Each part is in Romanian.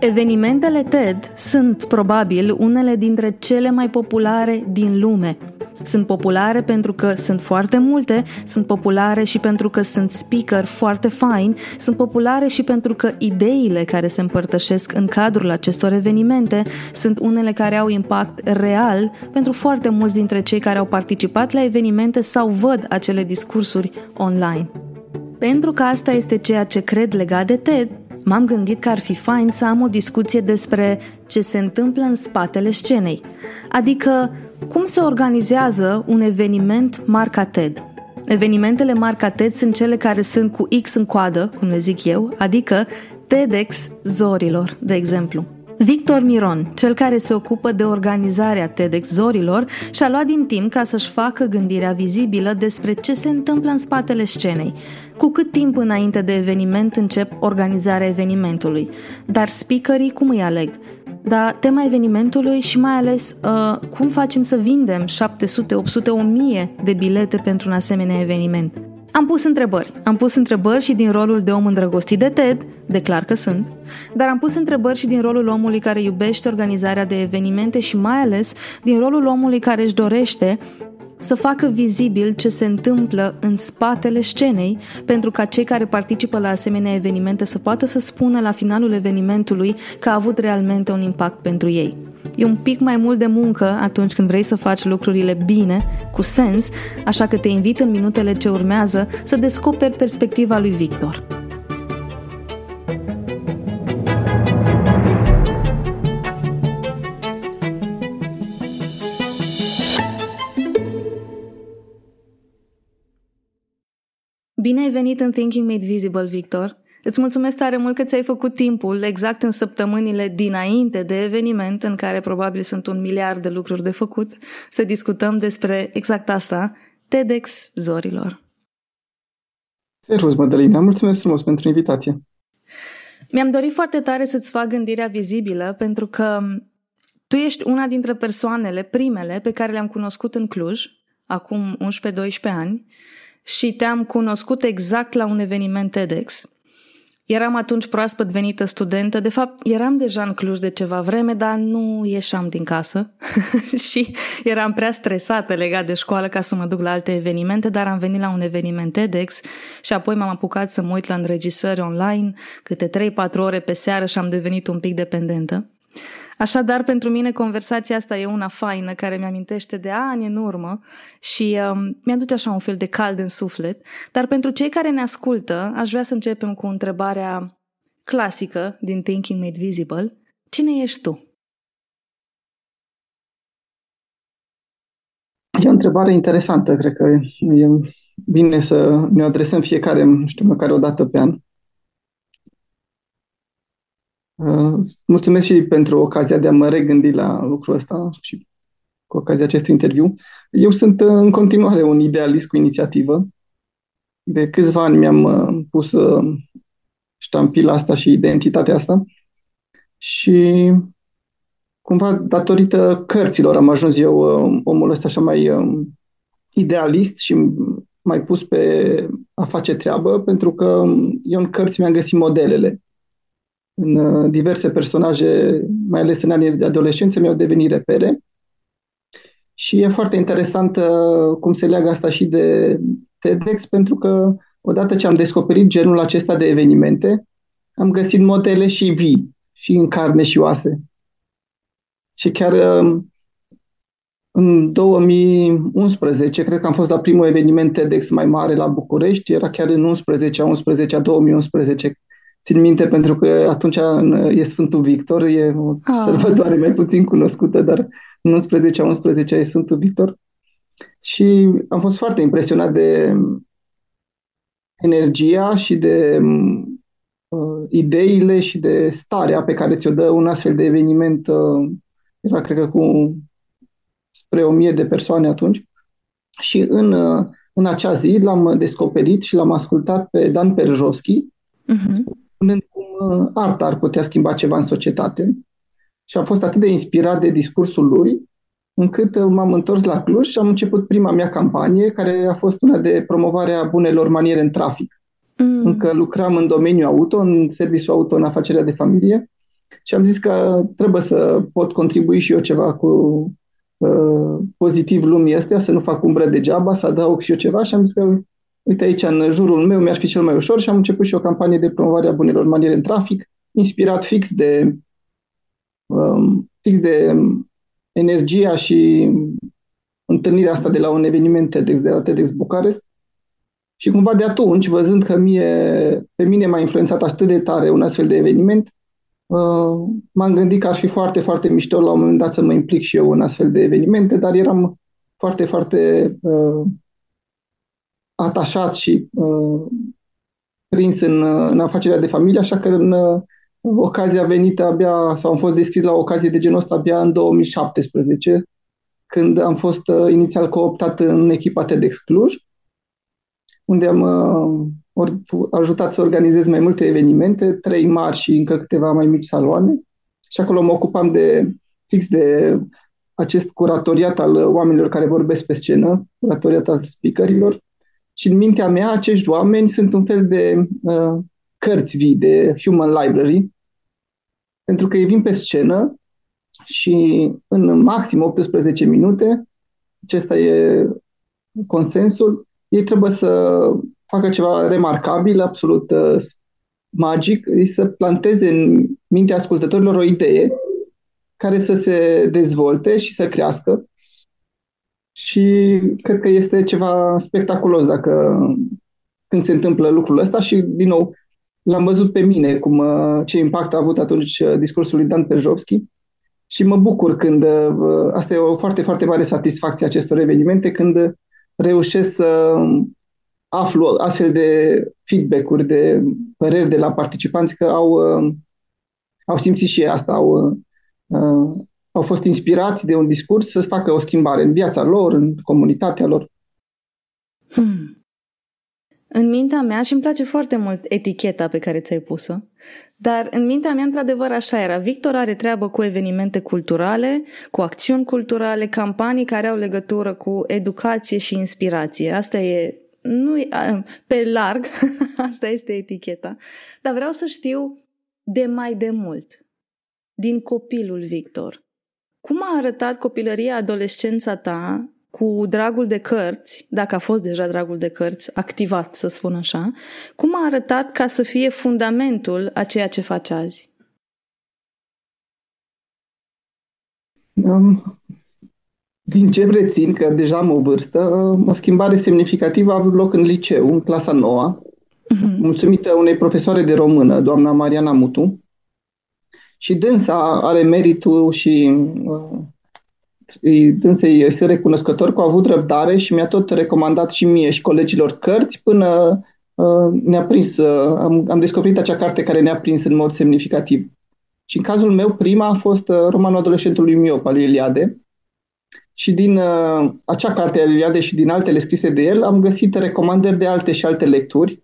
Evenimentele TED sunt probabil unele dintre cele mai populare din lume. Sunt populare pentru că sunt foarte multe, sunt populare și pentru că sunt speaker foarte fine, sunt populare și pentru că ideile care se împărtășesc în cadrul acestor evenimente sunt unele care au impact real pentru foarte mulți dintre cei care au participat la evenimente sau văd acele discursuri online. Pentru că asta este ceea ce cred legat de TED, m-am gândit că ar fi fain să am o discuție despre ce se întâmplă în spatele scenei, adică cum se organizează un eveniment marca TED. Evenimentele marca TED sunt cele care sunt cu X în coadă, cum le zic eu, adică TEDx Zorilor, de exemplu. Victor Miron, cel care se ocupă de organizarea TEDx Zorilor, și-a luat din timp ca să-și facă gândirea vizibilă despre ce se întâmplă în spatele scenei, cu cât timp înainte de eveniment încep organizarea evenimentului, dar speakerii cum îi aleg, dar tema evenimentului și mai ales uh, cum facem să vindem 700, 800, 1000 de bilete pentru un asemenea eveniment. Am pus întrebări. Am pus întrebări și din rolul de om îndrăgostit de TED, declar că sunt, dar am pus întrebări și din rolul omului care iubește organizarea de evenimente și mai ales din rolul omului care își dorește să facă vizibil ce se întâmplă în spatele scenei, pentru ca cei care participă la asemenea evenimente să poată să spună la finalul evenimentului că a avut realmente un impact pentru ei. E un pic mai mult de muncă atunci când vrei să faci lucrurile bine, cu sens, așa că te invit în minutele ce urmează să descoperi perspectiva lui Victor. Bine ai venit în Thinking Made Visible, Victor! Îți mulțumesc tare mult că ți-ai făcut timpul exact în săptămânile dinainte de eveniment, în care probabil sunt un miliard de lucruri de făcut, să discutăm despre exact asta, TEDx Zorilor. Servus, Madalina, mulțumesc frumos pentru invitație. Mi-am dorit foarte tare să-ți fac gândirea vizibilă, pentru că tu ești una dintre persoanele primele pe care le-am cunoscut în Cluj, acum 11-12 ani, și te-am cunoscut exact la un eveniment TEDx. Eram atunci proaspăt venită studentă, de fapt eram deja în Cluj de ceva vreme, dar nu ieșeam din casă și eram prea stresată legat de școală ca să mă duc la alte evenimente, dar am venit la un eveniment TEDx și apoi m-am apucat să mă uit la înregistrări online câte 3-4 ore pe seară și am devenit un pic dependentă. Așadar, pentru mine conversația asta e una faină care mi-amintește de ani în urmă și um, mi-aduce așa un fel de cald în suflet. Dar pentru cei care ne ascultă, aș vrea să începem cu întrebarea clasică din Thinking Made Visible. Cine ești tu? E o întrebare interesantă, cred că e bine să ne adresăm fiecare, nu știu, măcar o dată pe an. Uh, mulțumesc și pentru ocazia de a mă regândi la lucrul ăsta și cu ocazia acestui interviu. Eu sunt uh, în continuare un idealist cu inițiativă. De câțiva ani mi-am uh, pus ștampila asta și identitatea asta și cumva datorită cărților am ajuns eu omul ăsta așa mai idealist și mai pus pe a face treabă pentru că eu în cărți mi-am găsit modelele în uh, diverse personaje, mai ales în anii de adolescență, mi-au devenit repere. Și e foarte interesant uh, cum se leagă asta și de TEDx, pentru că odată ce am descoperit genul acesta de evenimente, am găsit modele și vii, și în carne și oase. Și chiar um, în 2011, cred că am fost la primul eveniment TEDx mai mare la București, era chiar în 11 a 11 a 2011, țin minte pentru că atunci e Sfântul Victor, e o ah. sărbătoare mai puțin cunoscută, dar în 11 a 11 e Sfântul Victor. Și am fost foarte impresionat de energia și de uh, ideile și de starea pe care ți-o dă un astfel de eveniment. Uh, era, cred că, cu spre o mie de persoane atunci. Și în, uh, în acea zi l-am descoperit și l-am ascultat pe Dan Perjovski, uh-huh spunând cum uh, arta ar putea schimba ceva în societate. Și am fost atât de inspirat de discursul lui, încât uh, m-am întors la Cluj și am început prima mea campanie, care a fost una de promovare a bunelor maniere în trafic. Mm. Încă lucram în domeniul auto, în serviciul auto, în afacerea de familie și am zis că trebuie să pot contribui și eu ceva cu uh, pozitiv lumii astea, să nu fac umbră degeaba, să adaug și eu ceva și am zis că uite aici în jurul meu mi-ar fi cel mai ușor și am început și o campanie de promovare a bunelor maniere în trafic, inspirat fix de um, fix de energia și întâlnirea asta de la un eveniment TEDx de la TEDx Bucarest. Și cumva de atunci, văzând că mie, pe mine m-a influențat atât de tare un astfel de eveniment, uh, m-am gândit că ar fi foarte, foarte mișto la un moment dat să mă implic și eu în astfel de evenimente, dar eram foarte, foarte uh, atașat și uh, prins în, uh, în afacerea de familie, așa că în uh, ocazia venită abia, sau am fost deschis la o ocazie de genul ăsta abia în 2017, când am fost uh, inițial cooptat în echipa TEDx Cluj, unde am uh, or, ajutat să organizez mai multe evenimente, trei mari și încă câteva mai mici saloane. Și acolo mă ocupam de fix de acest curatoriat al oamenilor care vorbesc pe scenă, curatoriat al speakerilor. Și în mintea mea, acești oameni sunt un fel de uh, cărți vii, de human library, pentru că ei vin pe scenă și în maxim 18 minute, acesta e consensul, ei trebuie să facă ceva remarcabil, absolut uh, magic, să planteze în mintea ascultătorilor o idee care să se dezvolte și să crească. Și cred că este ceva spectaculos dacă când se întâmplă lucrul ăsta și, din nou, l-am văzut pe mine, cum, uh, ce impact a avut atunci uh, discursul lui Dan Perjovski și mă bucur când, uh, asta e o foarte, foarte mare satisfacție acestor evenimente, când reușesc să aflu astfel de feedback-uri, de păreri de la participanți că au, au simțit și ei asta, au, au fost inspirați de un discurs să facă o schimbare în viața lor, în comunitatea lor. Hmm. În mintea mea, și îmi place foarte mult eticheta pe care ți-ai pus-o, dar în mintea mea, într-adevăr, așa era. Victor are treabă cu evenimente culturale, cu acțiuni culturale, campanii care au legătură cu educație și inspirație. Asta e, nu e, pe larg, asta este eticheta. Dar vreau să știu de mai de mult, din copilul Victor. Cum a arătat copilăria, adolescența ta cu dragul de cărți, dacă a fost deja dragul de cărți activat, să spun așa, cum a arătat ca să fie fundamentul a ceea ce faci azi? Um, din ce rețin, că deja am o vârstă, o schimbare semnificativă a avut loc în liceu, în clasa nouă, uh-huh. mulțumită unei profesoare de română, doamna Mariana Mutu, și dânsa are meritul și uh, dânsei îi sunt recunoscător că au avut răbdare și mi-a tot recomandat și mie și colegilor cărți până uh, ne-a prins, uh, am, am descoperit acea carte care ne-a prins în mod semnificativ. Și în cazul meu, prima a fost uh, romanul adolescentului miop al lui Iliade. Și din uh, acea carte a lui Iliade și din altele scrise de el am găsit recomandări de alte și alte lecturi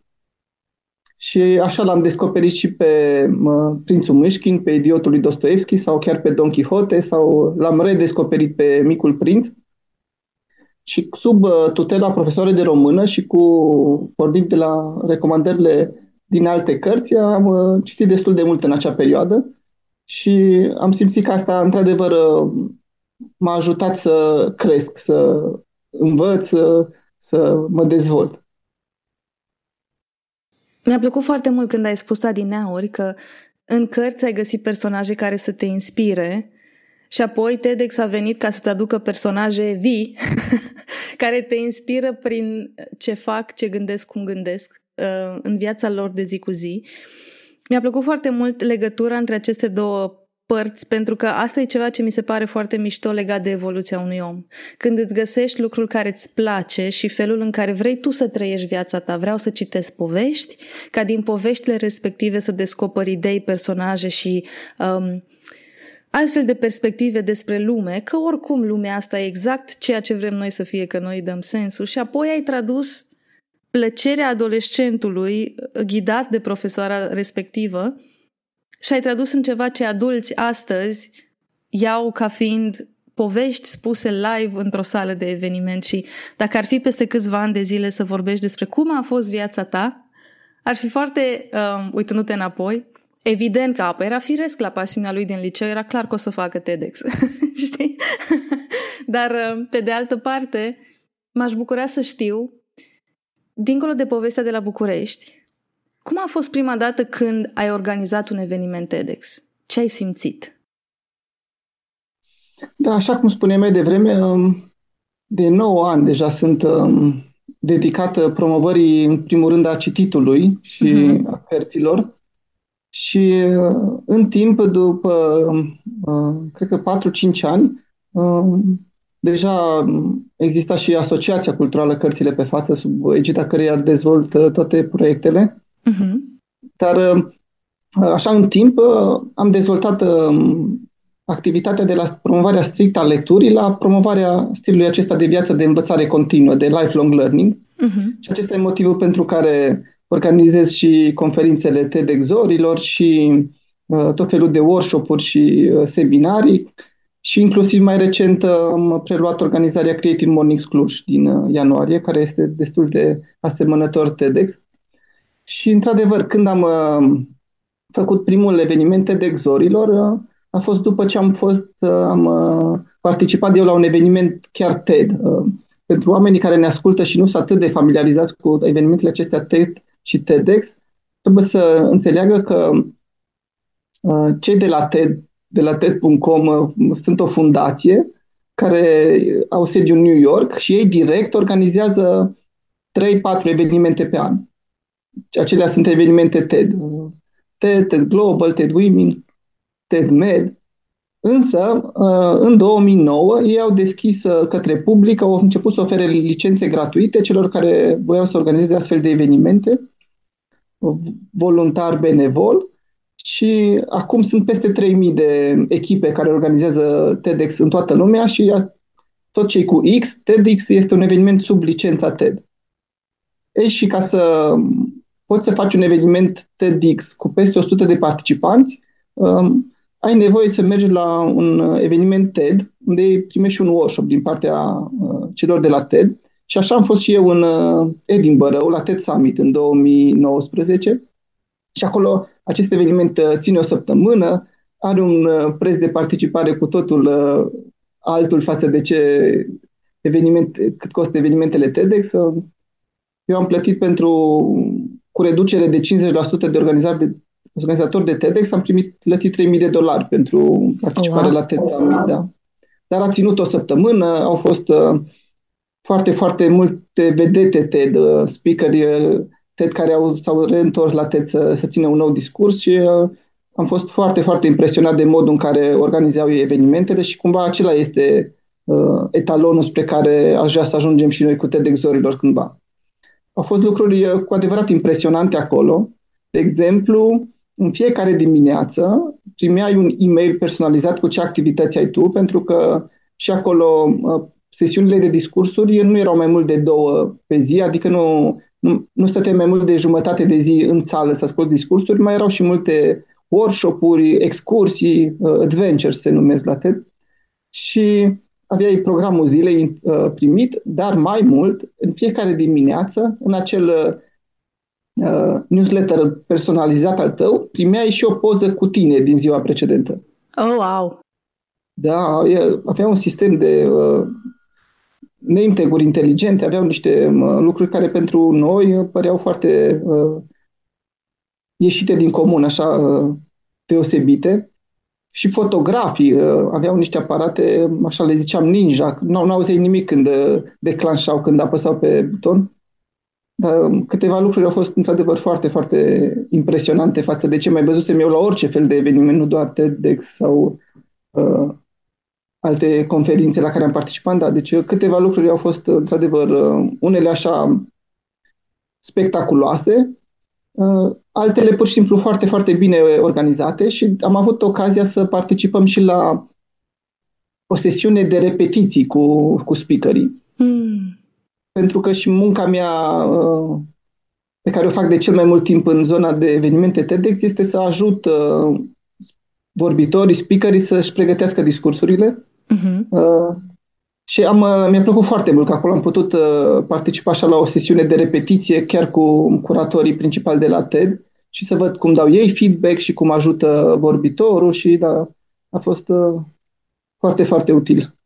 și așa l-am descoperit și pe mă, Prințul Mâșchin, pe idiotul lui Dostoevski sau chiar pe Don Quixote sau l-am redescoperit pe Micul Prinț. Și sub uh, tutela profesoarei de română și cu pornind de la recomandările din alte cărți, am uh, citit destul de mult în acea perioadă și am simțit că asta, într-adevăr, uh, m-a ajutat să cresc, să învăț, să, să mă dezvolt. Mi-a plăcut foarte mult când ai spus adineauri că în cărți ai găsit personaje care să te inspire și apoi TEDx a venit ca să-ți aducă personaje vii care te inspiră prin ce fac, ce gândesc, cum gândesc uh, în viața lor de zi cu zi. Mi-a plăcut foarte mult legătura între aceste două părți, pentru că asta e ceva ce mi se pare foarte mișto legat de evoluția unui om. Când îți găsești lucrul care îți place și felul în care vrei tu să trăiești viața ta, vreau să citesc povești, ca din poveștile respective să descoperi idei, personaje și um, altfel de perspective despre lume, că oricum lumea asta e exact ceea ce vrem noi să fie, că noi dăm sensul și apoi ai tradus plăcerea adolescentului ghidat de profesoara respectivă și ai tradus în ceva ce adulți astăzi iau ca fiind povești spuse live într-o sală de eveniment. Și dacă ar fi peste câțiva ani de zile să vorbești despre cum a fost viața ta, ar fi foarte, um, uitându-te înapoi, Evident că apă era firesc la pasiunea lui din liceu, era clar că o să facă TEDx, știi? Dar, uh, pe de altă parte, m-aș bucura să știu, dincolo de povestea de la București, cum a fost prima dată când ai organizat un eveniment TEDx? Ce ai simțit? Da, așa cum spuneam mai devreme, um, de 9 ani deja sunt um, dedicată promovării, în primul rând, a cititului și uh-huh. a cărților. Și uh, în timp, după, uh, cred că 4-5 ani, um, deja exista și Asociația Culturală Cărțile pe Față, sub egida căreia dezvoltă toate proiectele. Uh-huh. Dar uh, așa în timp am dezvoltat activitatea de la promovarea strictă a lecturii la promovarea stilului acesta de viață de învățare continuă, de lifelong learning. Uh-huh. Și acesta e motivul pentru care organizez și conferințele TEDx-orilor și uh, tot felul de workshop-uri și uh, seminarii și inclusiv mai recent uh, am preluat organizarea Creative Mornings Cluj din uh, ianuarie, care este destul de asemănător TEDx. Și, într-adevăr, când am uh, făcut primul eveniment TEDx-orilor, uh, a fost după ce am fost, uh, am uh, participat eu la un eveniment chiar TED. Uh, pentru oamenii care ne ascultă și nu sunt atât de familiarizați cu evenimentele acestea TED și TEDx, trebuie să înțeleagă că cei de la TED, de la TED.com, sunt o fundație care au sediu în New York și ei direct organizează 3-4 evenimente pe an. Acelea sunt evenimente TED. TED, TED Global, TED Women, TEDMED, însă uh, în 2009 ei au deschis uh, către public, au început să ofere licențe gratuite celor care voiau să organizeze astfel de evenimente, voluntar benevol, și acum sunt peste 3000 de echipe care organizează TEDx în toată lumea și tot cei cu X, TEDx este un eveniment sub licența TED. Ei, și ca să poți să faci un eveniment TEDx cu peste 100 de participanți, um, ai nevoie să mergi la un uh, eveniment TED, unde primești un workshop din partea uh, celor de la TED. Și așa am fost și eu în uh, Edinburgh, la TED Summit în 2019. Și acolo acest eveniment uh, ține o săptămână, are un uh, preț de participare cu totul uh, altul față de ce eveniment, cât costă evenimentele TEDx. Uh, eu am plătit pentru cu reducere de 50% de organizare de organizator de TEDx, am primit plătit 3.000 de dolari pentru participare wow. la TED Summit, da. Dar a ținut o săptămână, au fost uh, foarte, foarte multe vedete TED, uh, speakeri uh, TED care au, s-au reîntors la TED să, să țină un nou discurs și uh, am fost foarte, foarte impresionat de modul în care organizau ei evenimentele și cumva acela este uh, etalonul spre care aș vrea să ajungem și noi cu TEDx-orilor cândva. Au fost lucruri uh, cu adevărat impresionante acolo. De exemplu, în fiecare dimineață primeai un e-mail personalizat cu ce activități ai tu, pentru că și acolo sesiunile de discursuri nu erau mai mult de două pe zi, adică nu, nu, nu stăteai mai mult de jumătate de zi în sală să ascult discursuri, mai erau și multe workshop-uri, excursii, uh, adventures se numesc la TED și aveai programul zilei uh, primit, dar mai mult, în fiecare dimineață, în acel uh, newsletter personalizat al tău, primeai și o poză cu tine din ziua precedentă. Oh, wow! Da, avea un sistem de uh, name inteligente, aveau niște uh, lucruri care pentru noi uh, păreau foarte uh, ieșite din comun, așa uh, deosebite. Și fotografii uh, aveau niște aparate, așa le ziceam ninja, nu auzeai nimic când uh, declanșau, când apăsau pe buton. Dar um, câteva lucruri au fost într-adevăr foarte, foarte impresionante față de ce mai văzusem eu la orice fel de eveniment, nu doar TEDx sau uh, alte conferințe la care am participat. Da, deci câteva lucruri au fost într-adevăr uh, unele așa spectaculoase, uh, altele pur și simplu foarte, foarte bine organizate și am avut ocazia să participăm și la o sesiune de repetiții cu, cu speakerii. Mm pentru că și munca mea uh, pe care o fac de cel mai mult timp în zona de evenimente TEDx este să ajut uh, vorbitorii, speakerii să-și pregătească discursurile. Uh-huh. Și am, uh, mi-a plăcut foarte mult că acolo am putut participa așa la o sesiune de repetiție chiar cu curatorii principali de la TED și să văd cum dau ei feedback și cum ajută vorbitorul și da, a fost uh, foarte, foarte util.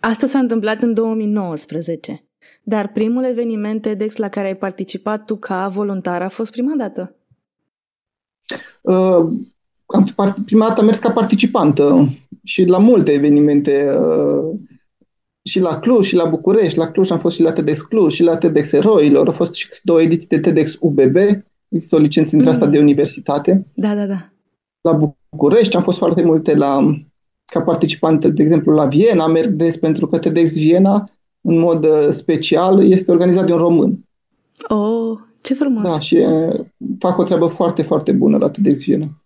Asta s-a întâmplat în 2019, dar primul eveniment TEDx la care ai participat tu ca voluntar a fost prima dată? Uh, am, prima dată am mers ca participantă și la multe evenimente uh, și la Cluj și la București. La Cluj am fost și la TEDx Cluj și la TEDx Eroilor. Au fost și două ediții de TEDx UBB. Există o licență între mm. asta de universitate. Da, da, da. La București am fost foarte multe la, ca participantă, de exemplu, la Viena. Merg des pentru că TEDx Viena, în mod uh, special, este organizat de un român. Oh, ce frumos! Da, și fac o treabă foarte, foarte bună la TEDx Viena.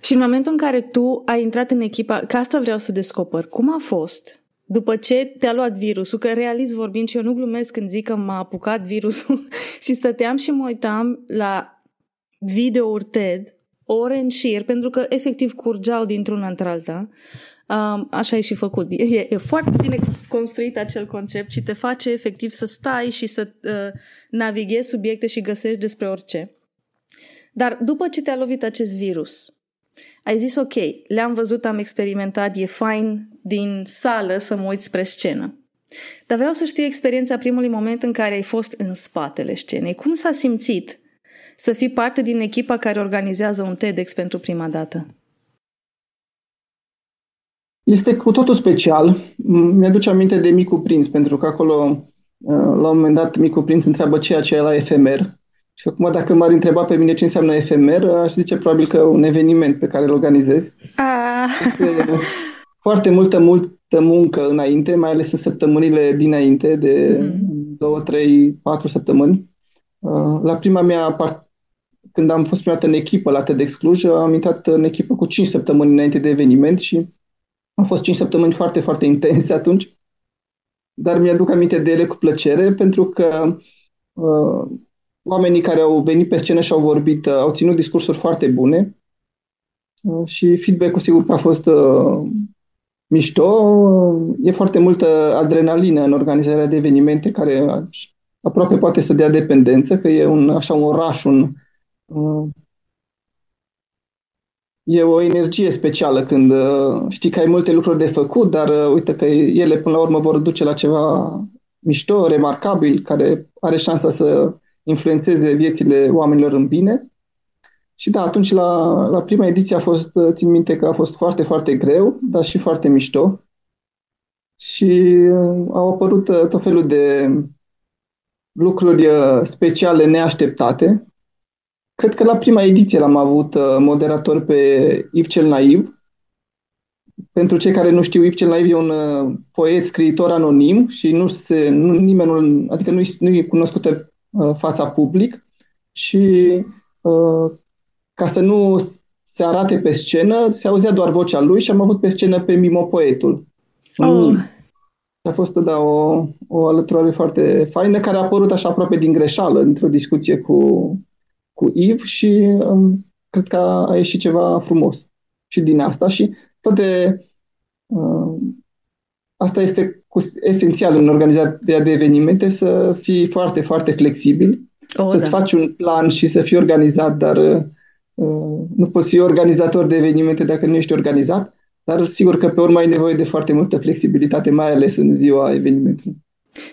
Și în momentul în care tu ai intrat în echipa, ca asta vreau să descoper, cum a fost după ce te-a luat virusul, că realist vorbind și eu nu glumesc când zic că m-a apucat virusul și stăteam și mă uitam la videouri TED ore în șir, pentru că efectiv curgeau dintr-una într-alta. Um, așa ai și făcut. E, e foarte bine construit acel concept și te face efectiv să stai și să uh, navighezi subiecte și găsești despre orice. Dar după ce te-a lovit acest virus, ai zis ok, le-am văzut, am experimentat, e fain din sală să mă uit spre scenă. Dar vreau să știu experiența primului moment în care ai fost în spatele scenei. Cum s-a simțit să fii parte din echipa care organizează un TEDx pentru prima dată? Este cu totul special. Mi-aduce aminte de Micu Prinț, pentru că acolo, uh, la un moment dat, Micu Prinț întreabă ceea ce e la efemer. Și acum, dacă m-ar întreba pe mine ce înseamnă efemer, aș zice probabil că un eveniment pe care îl organizezi. Ah. Foarte multă, multă muncă înainte, mai ales în săptămânile dinainte, de mm-hmm. două, trei, patru săptămâni. Uh, la prima mea part- când am fost prima dată în echipă la TEDx Cluj, am intrat în echipă cu 5 săptămâni înainte de eveniment și au fost 5 săptămâni foarte, foarte intense atunci, dar mi-aduc aminte de ele cu plăcere pentru că uh, oamenii care au venit pe scenă și au vorbit uh, au ținut discursuri foarte bune uh, și feedback-ul sigur că a fost uh, mișto. Uh, e foarte multă adrenalină în organizarea de evenimente care aproape poate să dea dependență, că e un, așa un oraș, un, uh, e o energie specială când uh, știi că ai multe lucruri de făcut, dar uh, uite că ele până la urmă vor duce la ceva mișto, remarcabil, care are șansa să influențeze viețile oamenilor în bine. Și da, atunci la, la prima ediție a fost, uh, țin minte că a fost foarte, foarte greu, dar și foarte mișto. Și au apărut tot felul de lucruri speciale neașteptate, Cred că la prima ediție l-am avut uh, moderator pe Yves cel Naiv. Pentru cei care nu știu, Yves cel Naiv e un uh, poet, scriitor anonim și nu se, nu, nimeni nu, adică nu, nu e cunoscută uh, fața public și ca să nu se arate pe scenă, se auzea doar vocea lui și am avut pe scenă pe Mimo poetul. Oh. A fost, da, o, o alăturare foarte faină, care a apărut așa aproape din greșeală, într-o discuție cu, cu Eve și um, cred că a, a ieșit ceva frumos și din asta și toate uh, asta este cu, esențial în organizarea de evenimente să fii foarte, foarte flexibil, oh, să-ți da. faci un plan și să fii organizat, dar uh, nu poți fi organizator de evenimente dacă nu ești organizat, dar sigur că pe urmă ai nevoie de foarte multă flexibilitate, mai ales în ziua evenimentului.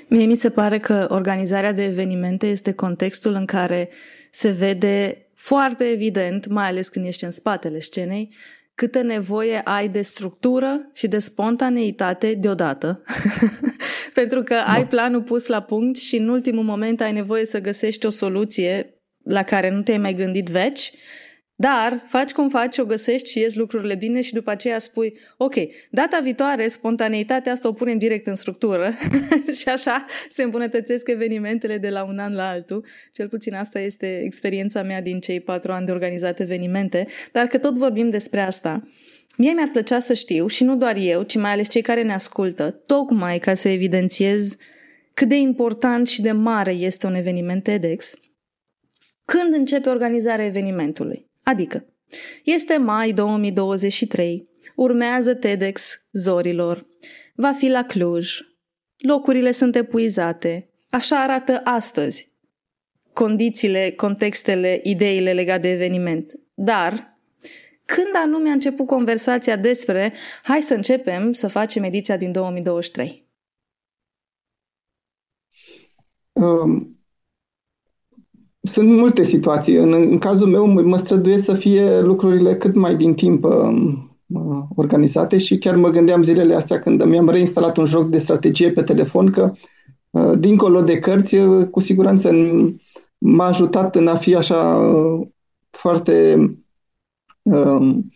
Mie mi se pare că organizarea de evenimente este contextul în care se vede foarte evident, mai ales când ești în spatele scenei, câtă nevoie ai de structură și de spontaneitate deodată. Pentru că da. ai planul pus la punct și în ultimul moment ai nevoie să găsești o soluție la care nu te-ai mai gândit veci dar faci cum faci, o găsești și ies lucrurile bine și după aceea spui, ok, data viitoare spontaneitatea să o punem direct în structură și așa se îmbunătățesc evenimentele de la un an la altul. Cel puțin asta este experiența mea din cei patru ani de organizat evenimente, dar că tot vorbim despre asta, Mie mi-ar plăcea să știu, și nu doar eu, ci mai ales cei care ne ascultă, tocmai ca să evidențiez cât de important și de mare este un eveniment TEDx, când începe organizarea evenimentului. Adică, este mai 2023, urmează TEDx Zorilor, va fi la Cluj, locurile sunt epuizate, așa arată astăzi. condițiile, contextele, ideile legate de eveniment. Dar când anume a început conversația despre hai să începem să facem ediția din 2023? Um, sunt multe situații. În, în cazul meu mă străduiesc să fie lucrurile cât mai din timp um, organizate și chiar mă gândeam zilele astea când mi-am reinstalat un joc de strategie pe telefon că uh, dincolo de cărți, uh, cu siguranță m-a ajutat în a fi așa uh, foarte um,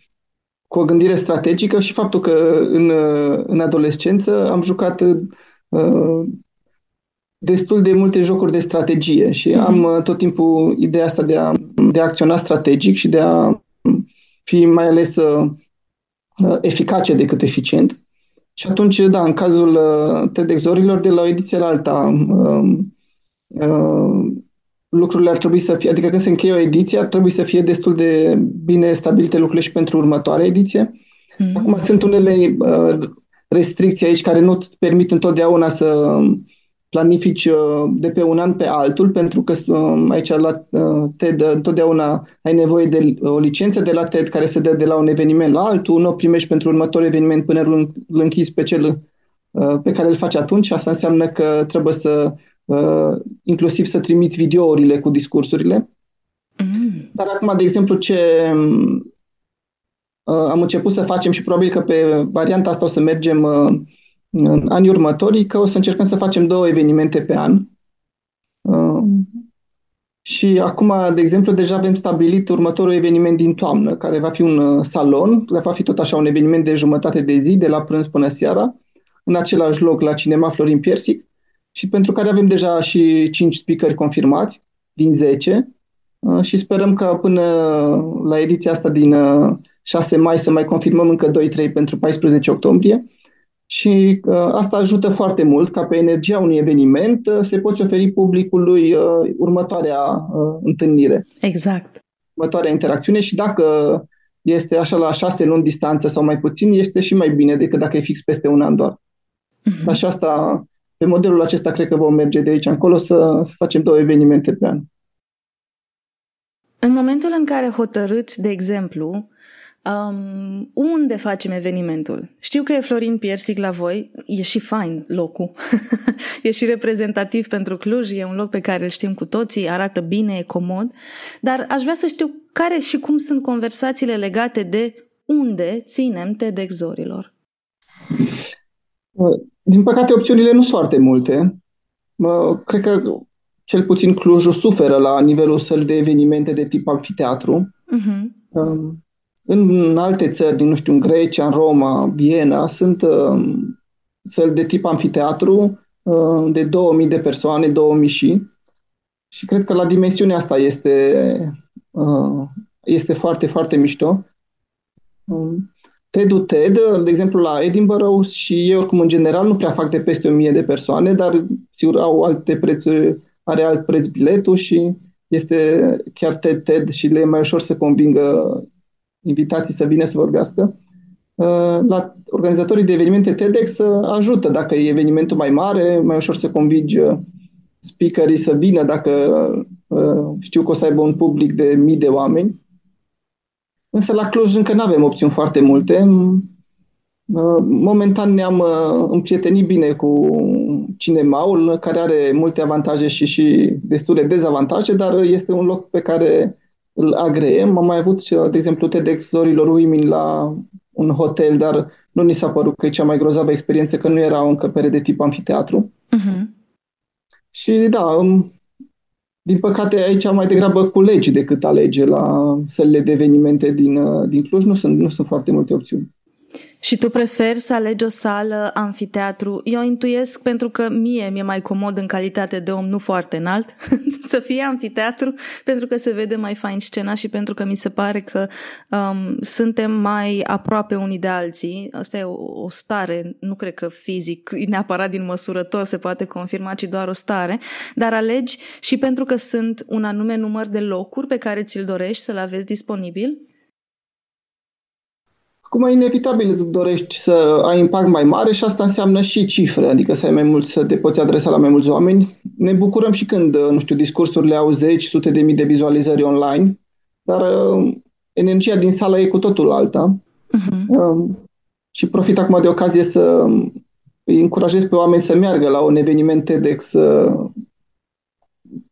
cu o gândire strategică și faptul că în, în adolescență am jucat destul de multe jocuri de strategie și mm-hmm. am tot timpul ideea asta de a, de a acționa strategic și de a fi mai ales Uh, eficace decât eficient. Și atunci, da, în cazul uh, TEDx-orilor, de la o ediție la alta, um, uh, lucrurile ar trebui să fie, adică când se încheie o ediție, ar trebui să fie destul de bine stabilite lucrurile și pentru următoarea ediție. Mm. Acum sunt unele restricții aici care nu îți permit întotdeauna să planifici uh, de pe un an pe altul, pentru că uh, aici la uh, TED întotdeauna ai nevoie de o licență de la TED care se dă de la un eveniment la altul, nu o primești pentru următorul eveniment până îl închizi pe cel pe care îl faci atunci. Asta înseamnă că trebuie să inclusiv să trimiți videourile cu discursurile. Mm. Dar acum, de exemplu, ce am început să facem și probabil că pe varianta asta o să mergem în anii următori că o să încercăm să facem două evenimente pe an. Uh, și acum, de exemplu, deja avem stabilit următorul eveniment din toamnă, care va fi un uh, salon, va fi tot așa un eveniment de jumătate de zi, de la prânz până seara, în același loc la Cinema Florin Piersic. Și pentru care avem deja și 5 speakeri confirmați din 10 uh, și sperăm că până la ediția asta din 6 mai să mai confirmăm încă 2-3 pentru 14 octombrie și uh, asta ajută foarte mult ca pe energia unui eveniment uh, se poți oferi publicului uh, următoarea uh, întâlnire. Exact. Următoarea interacțiune și dacă este așa la șase luni distanță sau mai puțin, este și mai bine decât dacă e fix peste un an doar. Uh-huh. Dar și asta, pe modelul acesta, cred că vom merge de aici încolo să, să facem două evenimente pe an. În momentul în care hotărâți, de exemplu, Um, unde facem evenimentul? Știu că e Florin Piersic la voi, e și fain locul, e și reprezentativ pentru Cluj, e un loc pe care îl știm cu toții, arată bine, e comod, dar aș vrea să știu care și cum sunt conversațiile legate de unde ținem TEDx-orilor. Din păcate, opțiunile nu sunt foarte multe. Cred că cel puțin Clujul suferă la nivelul săl de evenimente de tip amfiteatru. Uh-huh. În alte țări, nu știu, în Grecia, în Roma, Viena, sunt uh, săli de tip amfiteatru uh, de 2000 de persoane, 2000 și. Și cred că la dimensiunea asta este, uh, este foarte, foarte mișto. Uh, TED-ul TED, de exemplu, la Edinburgh și ei oricum în general nu prea fac de peste 1000 de persoane, dar sigur au alte prețuri, are alt preț biletul și este chiar TED TED și le e mai ușor să convingă invitații să vină să vorbească. Uh, la organizatorii de evenimente TEDx uh, ajută dacă e evenimentul mai mare, mai ușor să convingi uh, speakerii să vină dacă știu că o să aibă un public de mii de oameni. Însă la Cluj încă nu avem opțiuni foarte multe. Momentan ne-am împrietenit bine cu cinemaul, care are multe avantaje și, și destule dezavantaje, dar este un loc pe care îl agreem. Am mai avut, de exemplu, TEDx Zorilor Women la un hotel, dar nu ni s-a părut că e cea mai grozavă experiență, că nu era o încăpere de tip amfiteatru. Uh-huh. Și da, din păcate aici mai degrabă culegi decât alege la sălile de evenimente din, din Cluj. Nu sunt, nu sunt foarte multe opțiuni. Și tu preferi să alegi o sală, amfiteatru? Eu intuiesc pentru că mie mi-e mai comod în calitate de om nu foarte înalt să fie amfiteatru pentru că se vede mai fain scena și pentru că mi se pare că um, suntem mai aproape unii de alții. Asta e o, o stare, nu cred că fizic, neapărat din măsurător se poate confirma, ci doar o stare, dar alegi și pentru că sunt un anume număr de locuri pe care ți-l dorești să-l aveți disponibil? Acum, inevitabil îți dorești să ai impact mai mare și asta înseamnă și cifre, adică să ai mai mulți, să te poți adresa la mai mulți oameni. Ne bucurăm și când, nu știu, discursurile au zeci, sute de mii de vizualizări online, dar uh, energia din sală e cu totul alta. Uh-huh. Uh, și profit acum de ocazie să îi încurajez pe oameni să meargă la un eveniment TEDx. Uh,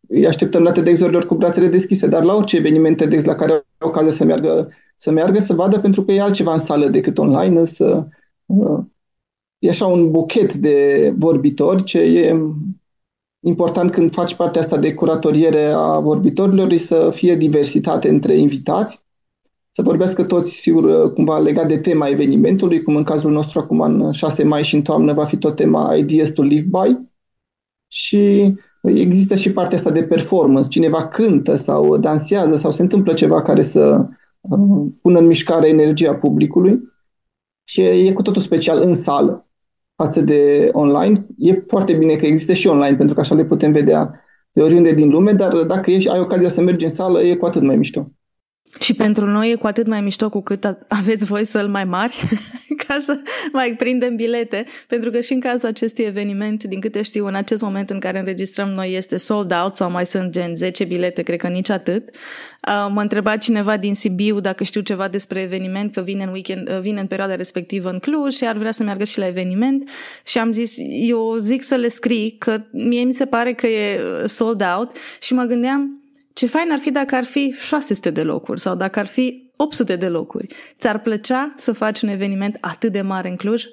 îi așteptăm la TEDx-urilor cu brațele deschise, dar la orice eveniment TEDx la care au ocazia să meargă să meargă să vadă pentru că e altceva în sală decât online, să uh, e așa un buchet de vorbitori ce e important când faci partea asta de curatoriere a vorbitorilor să fie diversitate între invitați, să vorbească toți, sigur, cumva legat de tema evenimentului, cum în cazul nostru acum în 6 mai și în toamnă va fi tot tema Ideas to Live By. Și există și partea asta de performance, cineva cântă sau dansează sau se întâmplă ceva care să pună în mișcare energia publicului și e cu totul special în sală față de online. E foarte bine că există și online, pentru că așa le putem vedea de oriunde din lume, dar dacă ești, ai ocazia să mergi în sală, e cu atât mai mișto. Și pentru noi e cu atât mai mișto cu cât aveți voi să-l mai mari ca să mai prindem bilete, pentru că și în cazul acestui eveniment, din câte știu, în acest moment în care înregistrăm noi este sold out sau mai sunt gen 10 bilete, cred că nici atât. Uh, m-a întrebat cineva din Sibiu dacă știu ceva despre eveniment, că vine în, weekend, uh, vine în perioada respectivă în Cluj și ar vrea să meargă și la eveniment. Și am zis, eu zic să le scrii că mie mi se pare că e uh, sold out. Și mă gândeam ce fain ar fi dacă ar fi 600 de locuri sau dacă ar fi 800 de locuri. Ți-ar plăcea să faci un eveniment atât de mare în Cluj?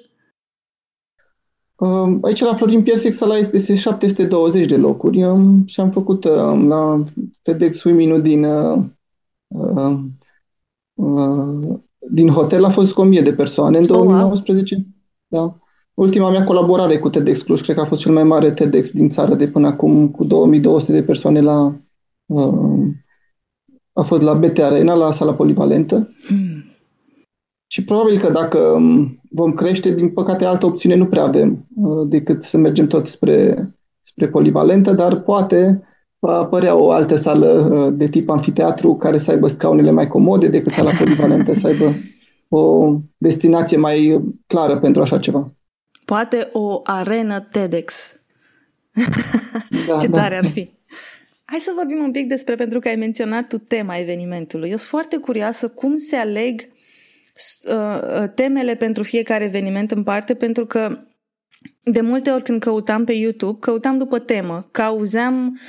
Um, aici la Florin Piersic sala este 720 de locuri um, și am făcut um, la TEDx Women din, uh, uh, din hotel a fost cu 1000 de persoane în 2019. Oh, wow. Da. Ultima mea colaborare cu TEDx Cluj, cred că a fost cel mai mare TEDx din țară de până acum, cu 2200 de persoane la a fost la BT Arena, la sala polivalentă. Hmm. Și probabil că dacă um, vom crește, din păcate, altă opțiune nu prea avem uh, decât să mergem tot spre, spre polivalentă, dar poate va apărea o altă sală uh, de tip amfiteatru care să aibă scaunele mai comode decât sala polivalentă, să aibă o destinație mai clară pentru așa ceva. Poate o arenă TEDx. Da, Ce da. tare ar fi! Hai să vorbim un pic despre, pentru că ai menționat tu tema evenimentului. Eu sunt foarte curioasă cum se aleg uh, uh, temele pentru fiecare eveniment în parte, pentru că de multe ori când căutam pe YouTube, căutam după temă, cauzeam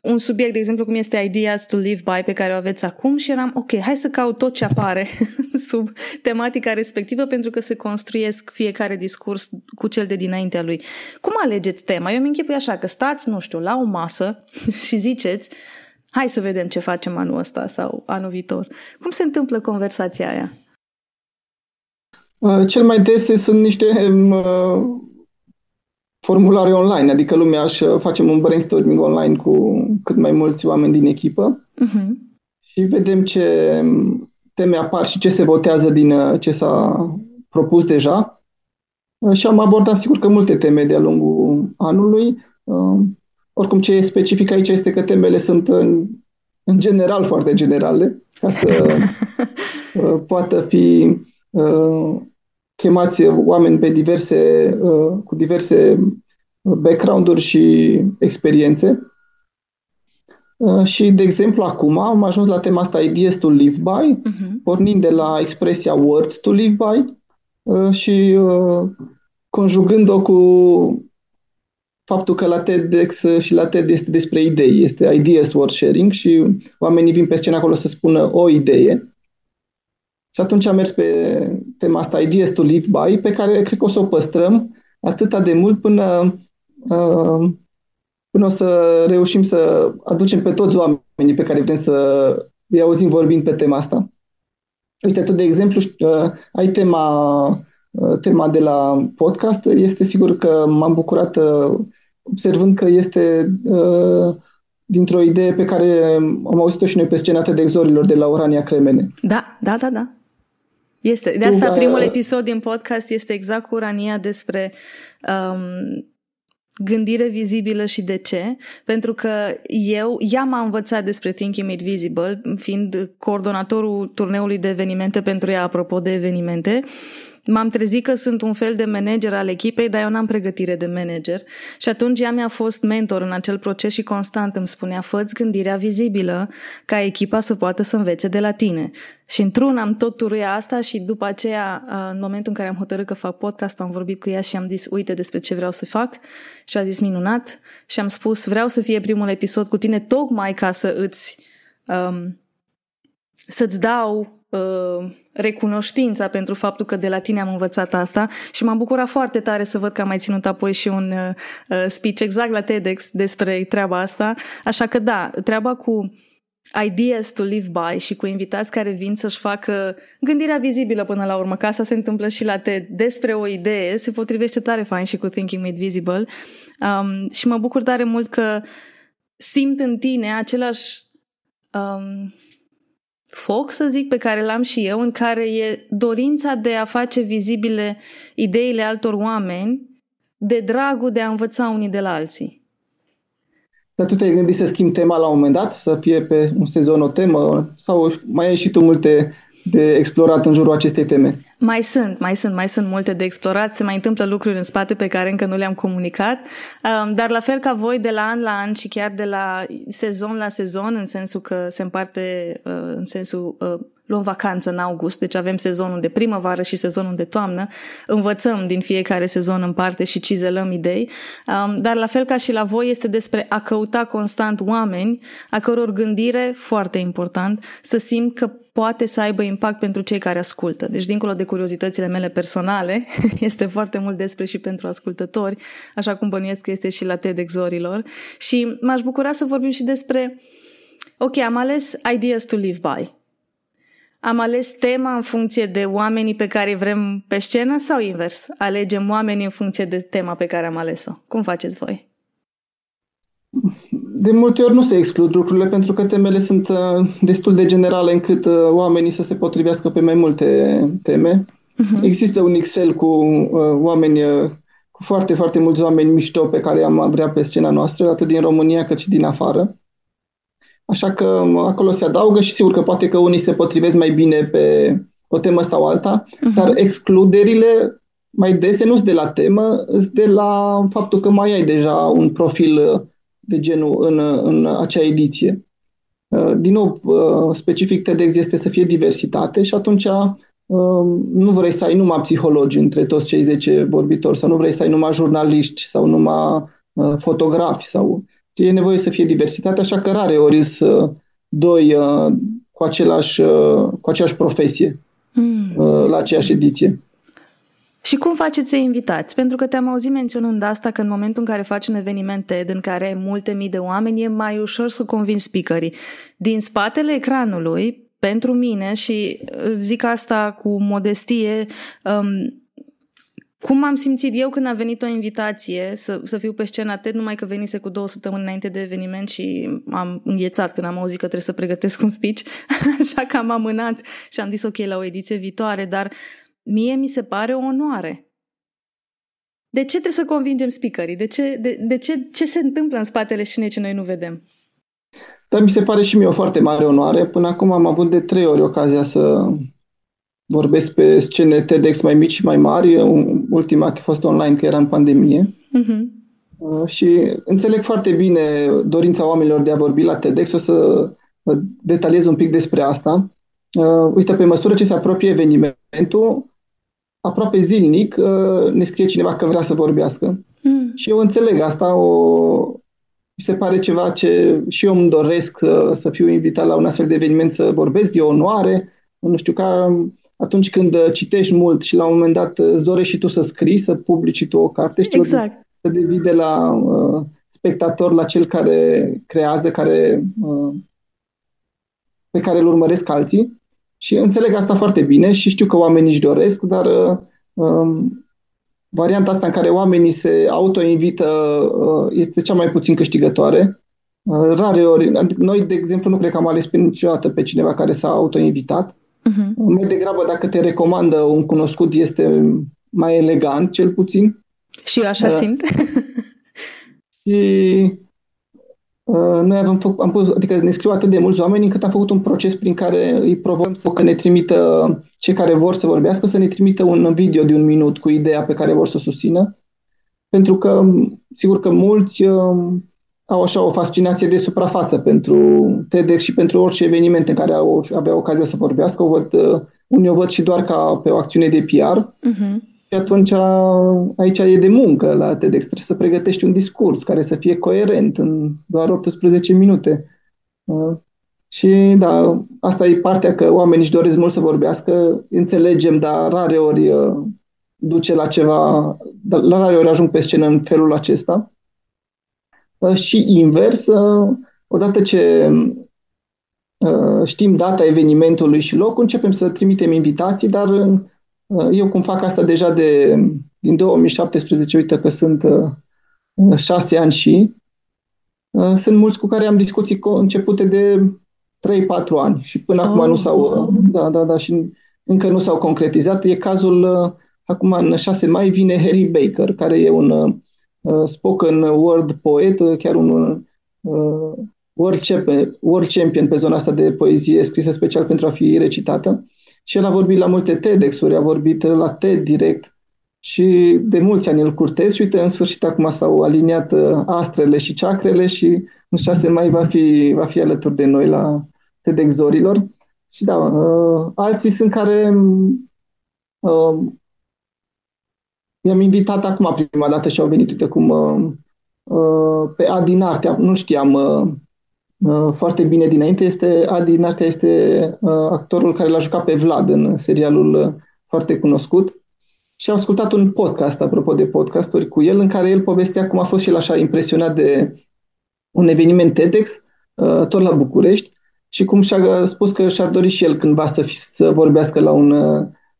un subiect, de exemplu, cum este Ideas to Live By, pe care o aveți acum și eram, ok, hai să caut tot ce apare sub tematica respectivă pentru că se construiesc fiecare discurs cu cel de dinaintea lui. Cum alegeți tema? Eu mi închipui așa că stați, nu știu, la o masă și ziceți, hai să vedem ce facem anul ăsta sau anul viitor. Cum se întâmplă conversația aia? Uh, cel mai des sunt niște uh, formulare online, adică lumea își uh, facem un brainstorming online cu cât mai mulți oameni din echipă uh-huh. și vedem ce teme apar și ce se votează din uh, ce s-a propus deja. Uh, și am abordat, sigur că multe teme de-a lungul anului. Oricum, ce e specific aici este că temele sunt în, în general foarte generale, ca să poată fi chemați oameni pe diverse, uh, cu diverse background-uri și experiențe. Uh, și, de exemplu, acum am ajuns la tema asta Ideas to Live By, uh-huh. pornind de la expresia Words to Live By uh, și conjugând-o cu faptul că la TEDx și la TED este despre idei, este Ideas World Sharing și oamenii vin pe scenă acolo să spună o idee și atunci am mers pe tema asta, Ideas to Live By, pe care cred că o să o păstrăm atâta de mult până, uh, până o să reușim să aducem pe toți oamenii pe care vrem să îi auzim vorbind pe tema asta. Uite, tu, de exemplu, uh, ai tema, uh, tema de la podcast. Este sigur că m-am bucurat observând că este dintr-o idee pe care am auzit-o și noi pe scena de exorilor de la Orania Cremene. Da, da, da, da. Este. De asta primul episod din podcast este exact cu Rania despre um, gândire vizibilă și de ce? Pentru că eu, ea m-a învățat despre Thinking Made Visible, fiind coordonatorul turneului de evenimente pentru ea, apropo de evenimente, m-am trezit că sunt un fel de manager al echipei, dar eu n-am pregătire de manager. Și atunci ea mi-a fost mentor în acel proces și constant îmi spunea, fă gândirea vizibilă ca echipa să poată să învețe de la tine. Și într-un am tot turuia asta și după aceea, în momentul în care am hotărât că fac podcast, am vorbit cu ea și am zis, uite despre ce vreau să fac. Și a zis, minunat. Și am spus, vreau să fie primul episod cu tine tocmai ca să îți... Um, să-ți dau uh, recunoștința pentru faptul că de la tine am învățat asta și m-am bucurat foarte tare să văd că am mai ținut apoi și un uh, uh speech exact la TEDx despre treaba asta. Așa că da, treaba cu ideas to live by și cu invitați care vin să-și facă gândirea vizibilă până la urmă, că asta se întâmplă și la TED, despre o idee, se potrivește tare fain și cu Thinking Made Visible um, și mă bucur tare mult că simt în tine același um, foc, să zic, pe care l-am și eu, în care e dorința de a face vizibile ideile altor oameni de dragul de a învăța unii de la alții. Dar tu te-ai gândit să schimbi tema la un moment dat, să fie pe un sezon o temă sau mai ai și tu multe de explorat în jurul acestei teme? Mai sunt, mai sunt, mai sunt multe de explorat, se mai întâmplă lucruri în spate pe care încă nu le-am comunicat, um, dar la fel ca voi, de la an la an și chiar de la sezon la sezon, în sensul că se împarte uh, în sensul uh, luăm vacanță în august, deci avem sezonul de primăvară și sezonul de toamnă, învățăm din fiecare sezon în parte și cizelăm idei, um, dar la fel ca și la voi este despre a căuta constant oameni a căror gândire, foarte important, să simt că poate să aibă impact pentru cei care ascultă. Deci, dincolo de curiozitățile mele personale, este foarte mult despre și pentru ascultători, așa cum bănuiesc că este și la TEDx-orilor. Și m-aș bucura să vorbim și despre Ok, am ales Ideas to Live By. Am ales tema în funcție de oamenii pe care vrem pe scenă sau invers? Alegem oamenii în funcție de tema pe care am ales-o. Cum faceți voi? De multe ori nu se exclud lucrurile pentru că temele sunt uh, destul de generale încât uh, oamenii să se potrivească pe mai multe teme. Uh-huh. Există un Excel cu uh, oameni, cu foarte, foarte mulți oameni mișto pe care am vrea pe scena noastră, atât din România cât și din afară. Așa că acolo se adaugă și sigur că poate că unii se potrivesc mai bine pe o temă sau alta, uh-huh. dar excluderile mai dese nu sunt de la temă, sunt de la faptul că mai ai deja un profil de genul în, în acea ediție. Din nou, specific TEDx este să fie diversitate și atunci nu vrei să ai numai psihologi între toți cei 10 vorbitori sau nu vrei să ai numai jurnaliști sau numai fotografi sau e nevoie să fie diversitate, așa că rare ori să doi uh, cu, același, uh, cu aceeași profesie mm. uh, la aceeași ediție. Și cum faceți să invitați? Pentru că te-am auzit menționând asta că în momentul în care faci un eveniment TED în care ai multe mii de oameni, e mai ușor să convingi speakerii. Din spatele ecranului, pentru mine, și zic asta cu modestie, um, cum am simțit eu când a venit o invitație să, să fiu pe scenă atât numai că venise cu două săptămâni înainte de eveniment și am înghețat când am auzit că trebuie să pregătesc un speech, așa că am amânat și am zis ok la o ediție viitoare, dar mie mi se pare o onoare. De ce trebuie să convingem speakerii? De ce, de, de ce, ce se întâmplă în spatele scenei ce noi nu vedem? Dar mi se pare și mie o foarte mare onoare. Până acum am avut de trei ori ocazia să vorbesc pe scene TEDx mai mici și mai mari. Ultima a fost online, că era în pandemie. Uh-huh. Și înțeleg foarte bine dorința oamenilor de a vorbi la TEDx. O să detaliez un pic despre asta. Uh, uite, pe măsură ce se apropie evenimentul, aproape zilnic uh, ne scrie cineva că vrea să vorbească. Mm. Și eu înțeleg asta, o, mi se pare ceva ce și eu îmi doresc să, să fiu invitat la un astfel de eveniment să vorbesc, e onoare, nu știu, ca atunci când uh, citești mult și la un moment dat uh, îți dorești și tu să scrii, să publici tu o carte și exact. să devii de la uh, spectator la cel care creează, care, uh, pe care îl urmăresc alții. Și înțeleg asta foarte bine și știu că oamenii își doresc, dar uh, um, varianta asta în care oamenii se auto-invită uh, este cea mai puțin câștigătoare. Uh, rare ori, adică noi, de exemplu, nu cred că am ales pe niciodată pe cineva care s-a auto-invitat. Uh-huh. Mai degrabă dacă te recomandă un cunoscut este mai elegant, cel puțin. Și eu așa uh, simt. Și uh, noi avem făcut, am pus, adică ne scriu atât de mulți oameni încât am făcut un proces prin care îi provocăm să că ne trimită cei care vor să vorbească, să ne trimită un video de un minut cu ideea pe care vor să o susțină. Pentru că, sigur că mulți uh, au așa o fascinație de suprafață pentru TEDx și pentru orice eveniment în care au avea ocazia să vorbească. O văd, uh, unii o văd și doar ca pe o acțiune de PR. Uh-huh. Mhm. Și atunci aici e de muncă la TEDx. Trebuie să pregătești un discurs care să fie coerent în doar 18 minute. Uh, și da, asta e partea că oamenii își doresc mult să vorbească, înțelegem, dar rare ori uh, duce la ceva, la rare ori ajung pe scenă în felul acesta. Uh, și invers, odată ce știm data evenimentului și locul, începem să trimitem invitații, dar Uh, eu cum fac asta deja de, din 2017, uite că sunt uh, șase ani și uh, sunt mulți cu care am discuții începute de 3-4 ani și până oh. acum nu s-au, da, da, da, și încă nu s-au concretizat. E cazul, acum în 6 mai vine Harry Baker, care e un uh, spoken word poet, chiar un uh, world, champion, world champion pe zona asta de poezie scrisă special pentru a fi recitată. Și el a vorbit la multe TEDx-uri, a vorbit la TED direct și de mulți ani îl curtez și uite, în sfârșit acum s-au aliniat uh, astrele și ceacrele și în 6 mai va fi, va fi alături de noi la TEDx-zorilor. Și da, uh, alții sunt care uh, i-am invitat acum prima dată și au venit, uite cum uh, uh, pe Adin Arte, nu știam uh, Uh, foarte bine dinainte. Este Adi Nartea este uh, actorul care l-a jucat pe Vlad în serialul uh, foarte cunoscut. Și am ascultat un podcast, apropo de podcasturi, cu el, în care el povestea cum a fost și el așa impresionat de un eveniment TEDx, tot la București, și cum și-a spus că și-ar dori și el cândva să, să vorbească la un,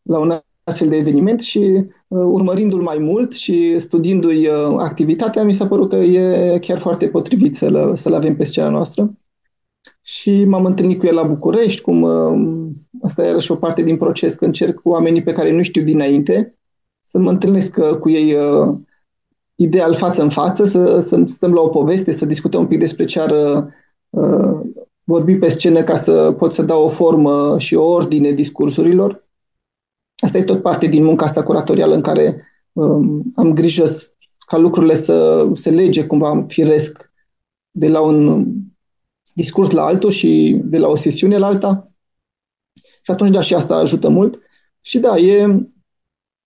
la un astfel de eveniment. Și urmărindu-l mai mult și studiindu-i activitatea, mi s-a părut că e chiar foarte potrivit să-l, să-l avem pe scena noastră și m-am întâlnit cu el la București, cum uh, asta era și o parte din proces, că încerc cu oamenii pe care nu știu dinainte să mă întâlnesc uh, cu ei uh, ideal față în față, să, să stăm la o poveste, să discutăm un pic despre ce ar uh, vorbi pe scenă ca să pot să dau o formă și o ordine discursurilor. Asta e tot parte din munca asta curatorială în care um, am grijă ca lucrurile să se lege cumva firesc de la un discurs la altul și de la o sesiune la alta. Și atunci, da, și asta ajută mult. Și da, e,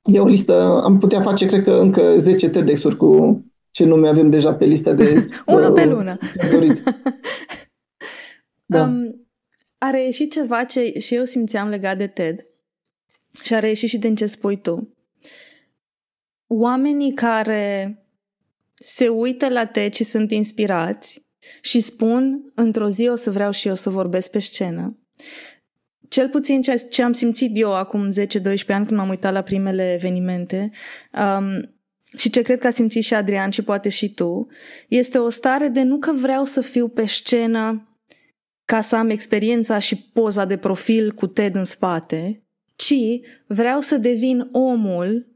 e o listă, am putea face, cred că, încă 10 TEDx-uri cu ce nume avem deja pe lista de... Unul pe lună. da. um, a reieșit ceva ce și eu simțeam legat de TED și a reieșit și din ce spui tu. Oamenii care se uită la TED și sunt inspirați și spun, într-o zi o să vreau și eu să vorbesc pe scenă. Cel puțin ce, ce am simțit eu acum 10-12 ani când m-am uitat la primele evenimente um, și ce cred că a simțit și Adrian și poate și tu, este o stare de nu că vreau să fiu pe scenă ca să am experiența și poza de profil cu TED în spate, ci vreau să devin omul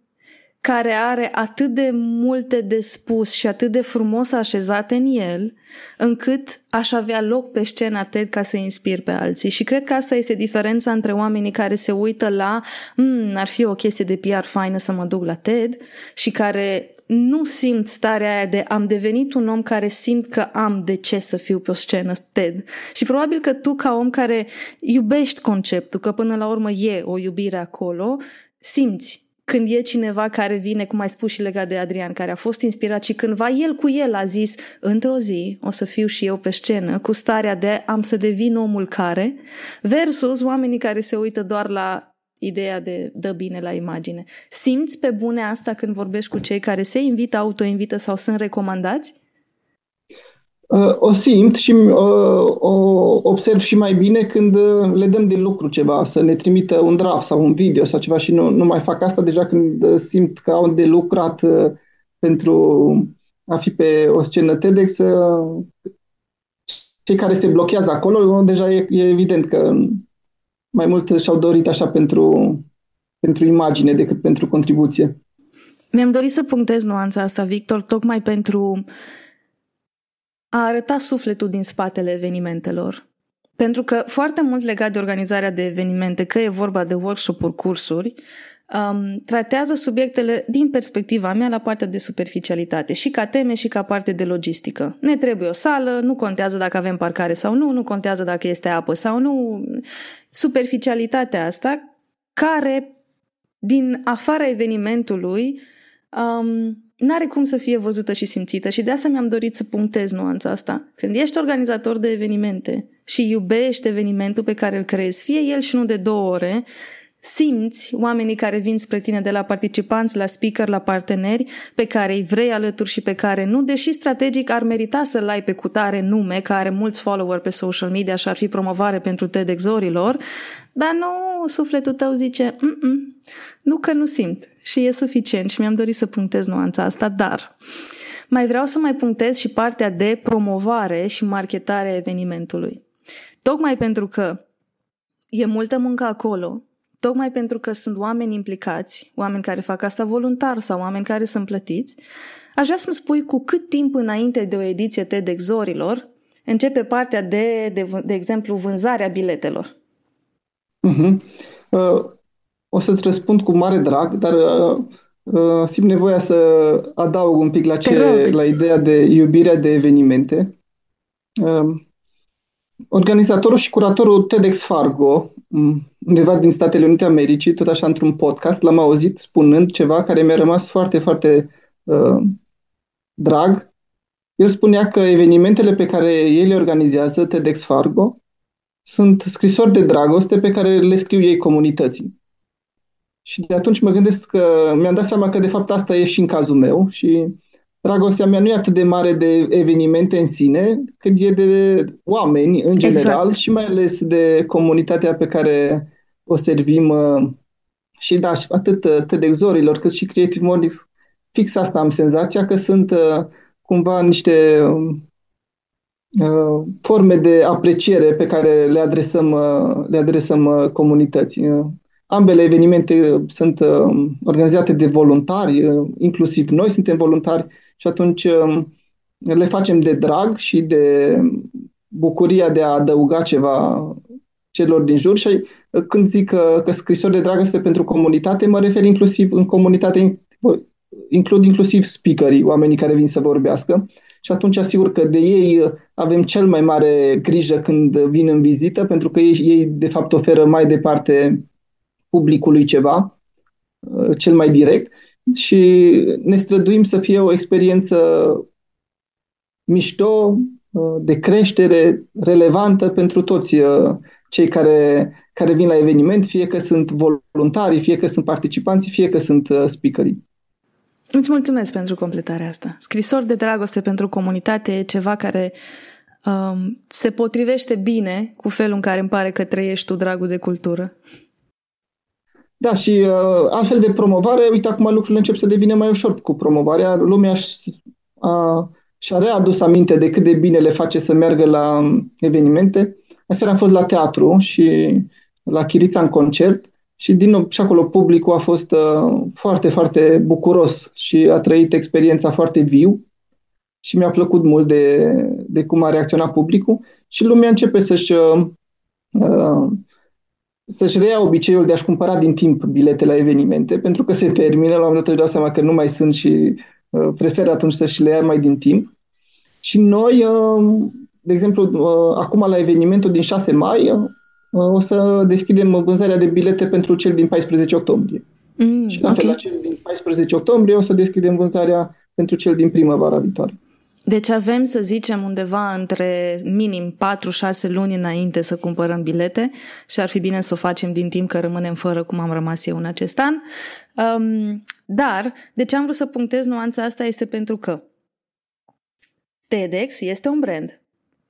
care are atât de multe de spus și atât de frumos așezate în el, încât aș avea loc pe scena TED ca să inspir pe alții. Și cred că asta este diferența între oamenii care se uită la mm, ar fi o chestie de PR faină să mă duc la TED și care nu simt starea aia de am devenit un om care simt că am de ce să fiu pe o scenă TED. Și probabil că tu ca om care iubești conceptul, că până la urmă e o iubire acolo, simți când e cineva care vine, cum ai spus și legat de Adrian, care a fost inspirat și cândva el cu el a zis, într-o zi o să fiu și eu pe scenă cu starea de am să devin omul care, versus oamenii care se uită doar la ideea de dă bine la imagine. Simți pe bune asta când vorbești cu cei care se invită, autoinvită sau sunt recomandați? Uh, o simt și uh, o observ și mai bine când uh, le dăm de lucru ceva, să ne trimită un draft sau un video sau ceva și nu, nu mai fac asta deja când simt că au de lucrat pentru a fi pe o scenă TEDx. Cei care se blochează acolo, deja e, e evident că mai mult și-au dorit așa pentru, pentru imagine decât pentru contribuție. Mi-am dorit să punctez nuanța asta, Victor, tocmai pentru a arăta sufletul din spatele evenimentelor. Pentru că foarte mult legat de organizarea de evenimente, că e vorba de workshop-uri, cursuri, um, tratează subiectele din perspectiva mea la partea de superficialitate, și ca teme și ca parte de logistică. Ne trebuie o sală, nu contează dacă avem parcare sau nu, nu contează dacă este apă sau nu. Superficialitatea asta, care din afara evenimentului um, n-are cum să fie văzută și simțită și de asta mi-am dorit să punctez nuanța asta. Când ești organizator de evenimente și iubești evenimentul pe care îl creezi, fie el și nu de două ore, simți oamenii care vin spre tine de la participanți, la speaker, la parteneri, pe care îi vrei alături și pe care nu, deși strategic ar merita să-l ai pe cutare nume, care are mulți follower pe social media și ar fi promovare pentru TEDx-orilor, dar nu, sufletul tău zice, Mm-mm, nu că nu simt și e suficient și mi-am dorit să punctez nuanța asta, dar mai vreau să mai punctez și partea de promovare și marketare a evenimentului. Tocmai pentru că e multă muncă acolo, tocmai pentru că sunt oameni implicați, oameni care fac asta voluntar sau oameni care sunt plătiți, aș vrea să-mi spui cu cât timp înainte de o ediție TEDx-orilor începe partea de, de, de exemplu, vânzarea biletelor. Uh-huh. Uh, o să-ți răspund cu mare drag, dar uh, uh, simt nevoia să adaug un pic la, ce, la ideea de iubirea de evenimente. Uh, organizatorul și curatorul TEDx Fargo, undeva din Statele Unite Americii, tot așa într-un podcast, l-am auzit spunând ceva care mi-a rămas foarte, foarte uh, drag. El spunea că evenimentele pe care ei le organizează, TEDx Fargo, sunt scrisori de dragoste pe care le scriu ei comunității. Și de atunci mă gândesc că mi-am dat seama că de fapt asta e și în cazul meu și dragostea mea nu e atât de mare de evenimente în sine, cât e de oameni în general exact. și mai ales de comunitatea pe care o servim uh, și da, atât uh, TEDx-orilor cât și Creative Mornings, fix asta am senzația că sunt uh, cumva niște forme de apreciere pe care le adresăm, le adresăm comunității. Ambele evenimente sunt organizate de voluntari, inclusiv noi suntem voluntari și atunci um, le facem de drag și de bucuria de a adăuga ceva celor din jur. Și uh, când zic că, că scrisori de dragoste pentru comunitate, mă refer inclusiv în comunitate, includ inclusiv speakerii, oamenii care vin să vorbească. Și atunci asigur că de ei uh, avem cel mai mare grijă când vin în vizită, pentru că ei, ei de fapt oferă mai departe publicului ceva, uh, cel mai direct și ne străduim să fie o experiență mișto, uh, de creștere, relevantă pentru toți uh, cei care, care vin la eveniment, fie că sunt voluntari, fie că sunt participanți, fie că sunt uh, speakerii. Îți mulțumesc pentru completarea asta. Scrisori de dragoste pentru comunitate e ceva care um, se potrivește bine cu felul în care îmi pare că trăiești tu dragul de cultură. Da, și uh, altfel de promovare, uite, acum lucrurile încep să devină mai ușor cu promovarea. Lumea a, și-a readus aminte de cât de bine le face să meargă la um, evenimente. Aseară am fost la teatru și la Chirița în concert și din nou și acolo publicul a fost uh, foarte, foarte bucuros și a trăit experiența foarte viu și mi-a plăcut mult de, de cum a reacționat publicul și lumea începe să-și uh, uh să-și reia obiceiul de a-și cumpăra din timp bilete la evenimente, pentru că se termină, la un moment dat își dau seama că nu mai sunt și uh, preferă atunci să-și le ia mai din timp. Și noi, uh, de exemplu, uh, acum la evenimentul din 6 mai, uh, o să deschidem vânzarea de bilete pentru cel din 14 octombrie. Mm, și la okay. fel la cel din 14 octombrie o să deschidem vânzarea pentru cel din primăvara viitoare. Deci avem, să zicem, undeva între minim 4-6 luni înainte să cumpărăm bilete și ar fi bine să o facem din timp că rămânem fără cum am rămas eu în acest an. Um, dar, de ce am vrut să punctez nuanța asta este pentru că TEDx este un brand.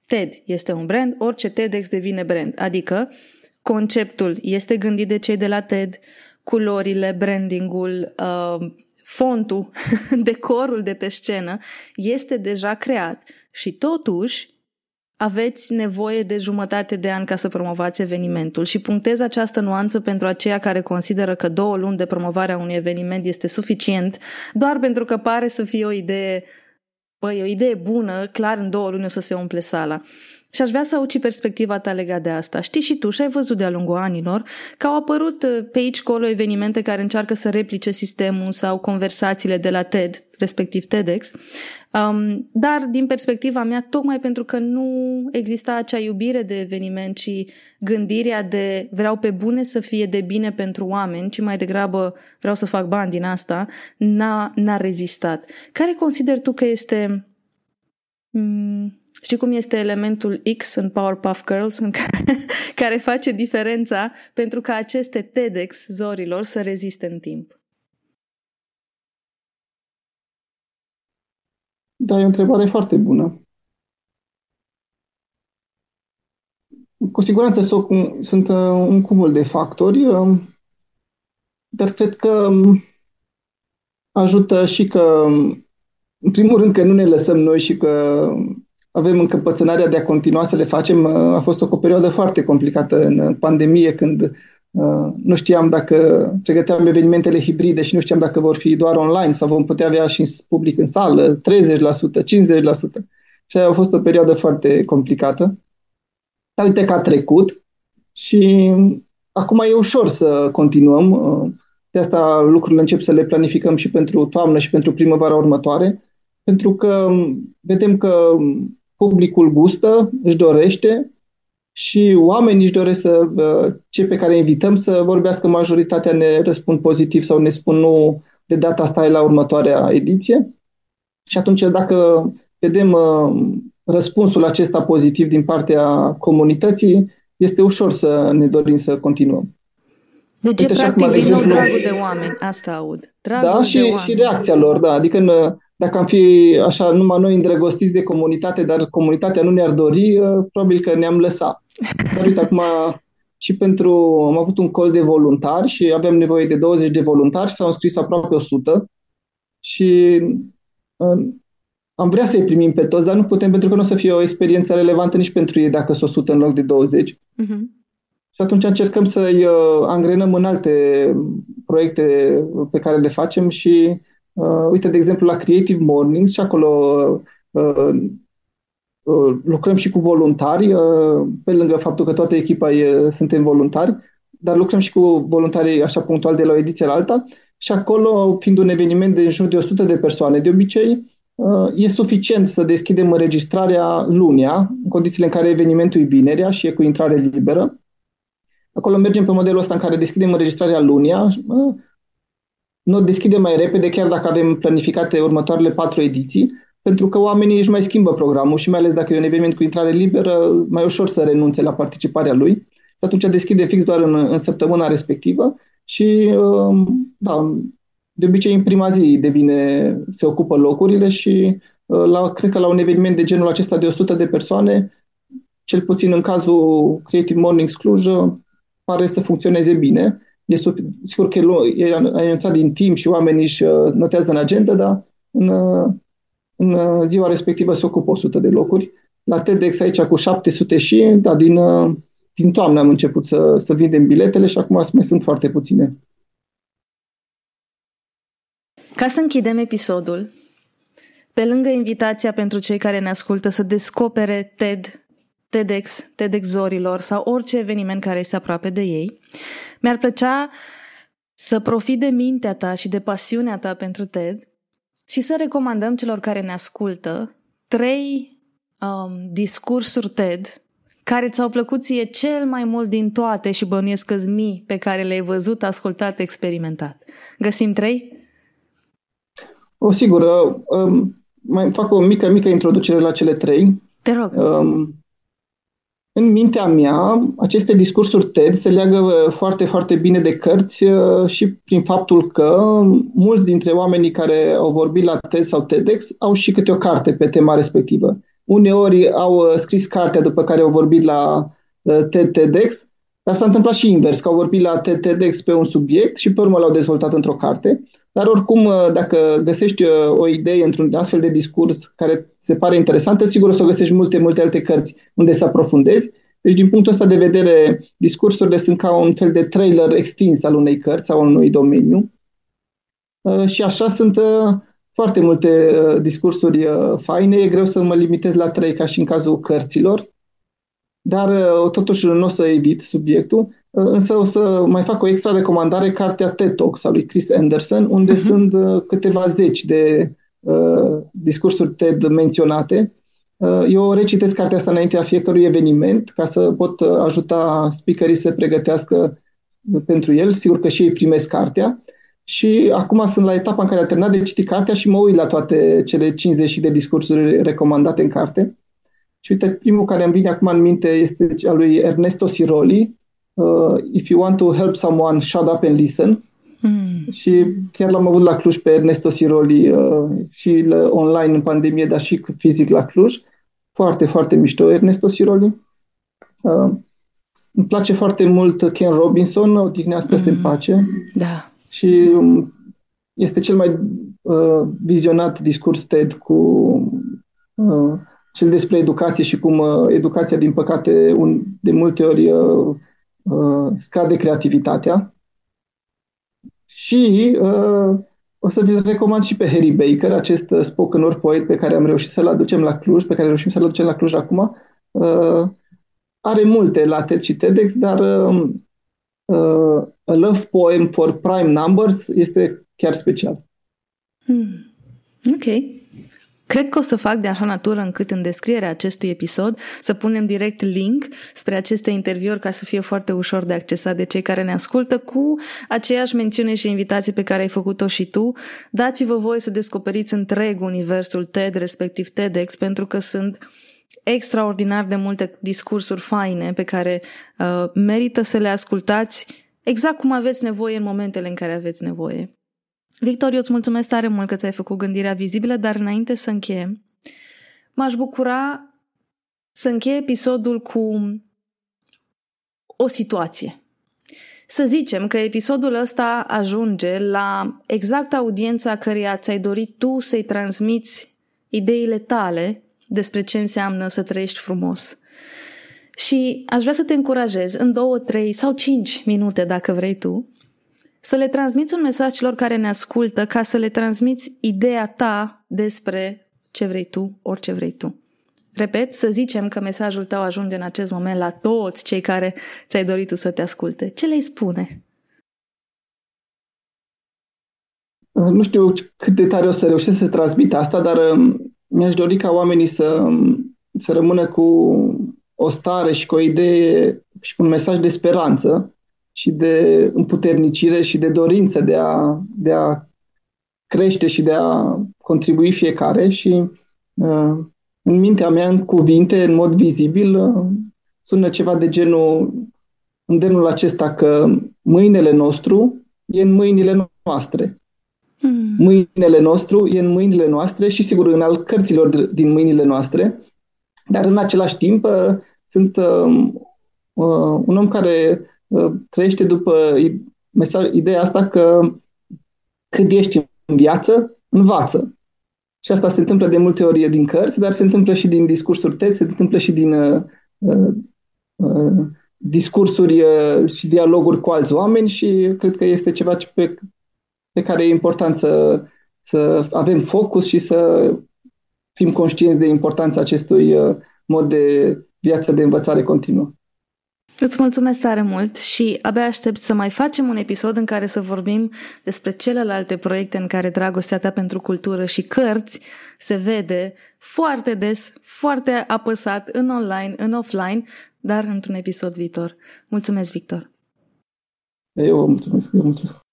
TED este un brand, orice TEDx devine brand. Adică conceptul este gândit de cei de la TED, culorile, brandingul, uh, fontul, decorul de pe scenă este deja creat și totuși aveți nevoie de jumătate de an ca să promovați evenimentul. Și punctez această nuanță pentru aceia care consideră că două luni de promovare a unui eveniment este suficient doar pentru că pare să fie o idee Păi, e o idee bună, clar în două luni o să se umple sala. Și aș vrea să aud și perspectiva ta legat de asta. Știi și tu și ai văzut de-a lungul anilor că au apărut uh, pe aici colo evenimente care încearcă să replice sistemul sau conversațiile de la TED, respectiv TEDx. Um, dar din perspectiva mea, tocmai pentru că nu exista acea iubire de eveniment și gândirea de vreau pe bune să fie de bine pentru oameni, ci mai degrabă vreau să fac bani din asta, n-a, n-a rezistat. Care consider tu că este... Mm, Știi cum este elementul X în Powerpuff Girls în care, care face diferența pentru ca aceste TEDx zorilor să reziste în timp? Da, e o întrebare foarte bună. Cu siguranță sunt uh, un cumul de factori, uh, dar cred că um, ajută și că, um, în primul rând, că nu ne lăsăm noi și că avem încăpățânarea de a continua să le facem. Uh, a fost o, o perioadă foarte complicată în pandemie, când uh, nu știam dacă pregăteam evenimentele hibride și nu știam dacă vor fi doar online sau vom putea avea și public în sală, 30%, 50%. Și a fost o perioadă foarte complicată. Dar uite că a trecut și acum e ușor să continuăm. Uh, de asta lucrurile încep să le planificăm și pentru toamnă și pentru primăvara următoare, pentru că vedem că publicul gustă, își dorește și oamenii își doresc să, uh, cei pe care invităm să vorbească, majoritatea ne răspund pozitiv sau ne spun nu, de data asta e la următoarea ediție. Și atunci dacă vedem uh, răspunsul acesta pozitiv din partea comunității, este ușor să ne dorim să continuăm. Deci Uite, practic acum, de din exemplu, nou dragul de oameni, asta aud. Dragul da, și, și reacția lor, da. Adică în, dacă am fi așa numai noi îndrăgostiți de comunitate, dar comunitatea nu ne-ar dori, uh, probabil că ne-am lăsat. Dar uite, acum și pentru, am avut un col de voluntari și avem nevoie de 20 de voluntari și s-au înscris aproape 100 și uh, am vrea să-i primim pe toți, dar nu putem pentru că nu o să fie o experiență relevantă nici pentru ei dacă sunt 100 în loc de 20. Uh-huh. Mhm. Și atunci încercăm să-i uh, angrenăm în alte proiecte pe care le facem și Uh, uite, de exemplu, la Creative Mornings și acolo uh, uh, lucrăm și cu voluntari, uh, pe lângă faptul că toată echipa e, suntem voluntari, dar lucrăm și cu voluntari așa punctual de la o ediție la alta și acolo, fiind un eveniment de în jur de 100 de persoane, de obicei, uh, e suficient să deschidem înregistrarea lunia, în condițiile în care evenimentul e vinerea și e cu intrare liberă. Acolo mergem pe modelul ăsta în care deschidem înregistrarea lunia, uh, nu deschidem mai repede, chiar dacă avem planificate următoarele patru ediții, pentru că oamenii își mai schimbă programul și mai ales dacă e un eveniment cu intrare liberă, mai ușor să renunțe la participarea lui. Și atunci deschide fix doar în, în săptămâna respectivă și, um, da, de obicei în prima zi devine, se ocupă locurile și uh, la, cred că la un eveniment de genul acesta de 100 de persoane, cel puțin în cazul Creative Mornings Cluj, pare să funcționeze bine E sigur că e anunțat din timp și oamenii își uh, notează în agenda, dar în, uh, în uh, ziua respectivă se ocupă 100 de locuri. La TEDx aici cu 700 și, dar din, din toamnă am început să, să vindem biletele și acum mai sunt foarte puține. Ca să închidem episodul, pe lângă invitația pentru cei care ne ascultă să descopere TED, TEDx, TEDx Zorilor sau orice eveniment care este aproape de ei, mi-ar plăcea să profit de mintea ta și de pasiunea ta pentru TED și să recomandăm celor care ne ascultă trei um, discursuri TED care ți-au plăcut ție cel mai mult din toate și bănuiesc mii pe care le-ai văzut, ascultat, experimentat. Găsim trei? O, sigur. Um, mai fac o mică, mică introducere la cele trei. Te rog. Um, în mintea mea, aceste discursuri TED se leagă uh, foarte, foarte bine de cărți uh, și prin faptul că mulți dintre oamenii care au vorbit la TED sau TEDx au și câte o carte pe tema respectivă. Uneori au uh, scris cartea după care au vorbit la TED TEDx, dar s-a întâmplat și invers, că au vorbit la TED TEDx pe un subiect și pe urmă l-au dezvoltat într-o carte. Dar oricum, dacă găsești o idee într-un astfel de discurs care se pare interesantă, sigur o să găsești multe, multe alte cărți unde să aprofundezi. Deci, din punctul ăsta de vedere, discursurile sunt ca un fel de trailer extins al unei cărți sau al unui domeniu. Și așa sunt foarte multe uh, discursuri uh, faine, e greu să mă limitez la trei ca și în cazul cărților, dar uh, totuși nu o să evit subiectul, uh, însă o să mai fac o extra recomandare, cartea TED Talks a lui Chris Anderson, unde uh-huh. sunt uh, câteva zeci de uh, discursuri TED menționate. Uh, eu recitesc cartea asta înaintea fiecărui eveniment ca să pot uh, ajuta speakerii să pregătească pentru el. Sigur că și ei primesc cartea. Și acum sunt la etapa în care a terminat de citit cartea și mă uit la toate cele 50 de discursuri recomandate în carte. Și uite, primul care îmi vine acum în minte este al lui Ernesto Siroli, uh, If you want to help someone, shut up and listen. Mm. Și chiar l-am avut la Cluj pe Ernesto Siroli uh, și la, online în pandemie, dar și fizic la Cluj. Foarte, foarte mișto Ernesto Siroli. Uh, îmi place foarte mult Ken Robinson, odihnească-se mm. în pace. Da. Și um, este cel mai uh, vizionat discurs TED cu uh, cel despre educație și cum uh, educația, din păcate, un, de multe ori uh, uh, scade creativitatea. Și uh, o să vi recomand și pe Harry Baker, acest uh, spoken word poet pe care am reușit să-l aducem la Cluj, pe care reușim să-l aducem la Cluj acum. Uh, are multe la TED și TEDx, dar uh, uh, A Love Poem for Prime Numbers este chiar special. Hmm. Ok. Cred că o să fac de așa natură încât în descrierea acestui episod să punem direct link spre aceste interviuri ca să fie foarte ușor de accesat de cei care ne ascultă cu aceeași mențiune și invitație pe care ai făcut-o și tu. Dați-vă voi să descoperiți întreg universul TED, respectiv TEDx, pentru că sunt extraordinar de multe discursuri faine pe care uh, merită să le ascultați exact cum aveți nevoie în momentele în care aveți nevoie. Victor, eu îți mulțumesc tare mult că ți-ai făcut gândirea vizibilă, dar înainte să încheiem, m-aș bucura să încheie episodul cu o situație. Să zicem că episodul ăsta ajunge la exact audiența căreia ți-ai dorit tu să-i transmiți ideile tale despre ce înseamnă să trăiești frumos. Și aș vrea să te încurajez în două, trei sau cinci minute, dacă vrei tu, să le transmiți un mesaj celor care ne ascultă ca să le transmiți ideea ta despre ce vrei tu, orice vrei tu. Repet, să zicem că mesajul tău ajunge în acest moment la toți cei care ți-ai dorit tu să te asculte. Ce le spune? Nu știu cât de tare o să reușesc să transmit asta, dar um, mi-aș dori ca oamenii să, um, să rămână cu o stare și cu o idee și cu un mesaj de speranță și de împuternicire și de dorință de a, de a crește și de a contribui fiecare și uh, în mintea mea, în cuvinte, în mod vizibil, uh, sună ceva de genul, îndemnul acesta că mâinile nostru e în mâinile noastre. Mm. Mâinile nostru e în mâinile noastre și, sigur, în al cărților din mâinile noastre, dar în același timp uh, sunt uh, uh, un om care Uh, trăiește după mesaj, ideea asta că cât ești în viață, învață. Și asta se întâmplă de multe ori din cărți, dar se întâmplă și din discursuri TED, se întâmplă și din uh, uh, uh, discursuri uh, și dialoguri cu alți oameni și cred că este ceva pe, pe care e important să, să avem focus și să fim conștienți de importanța acestui uh, mod de viață de învățare continuă. Îți mulțumesc tare mult și abia aștept să mai facem un episod în care să vorbim despre celelalte proiecte în care dragostea ta pentru cultură și cărți se vede foarte des, foarte apăsat în online, în offline, dar într-un episod viitor. Mulțumesc, Victor! Eu mulțumesc, eu mulțumesc!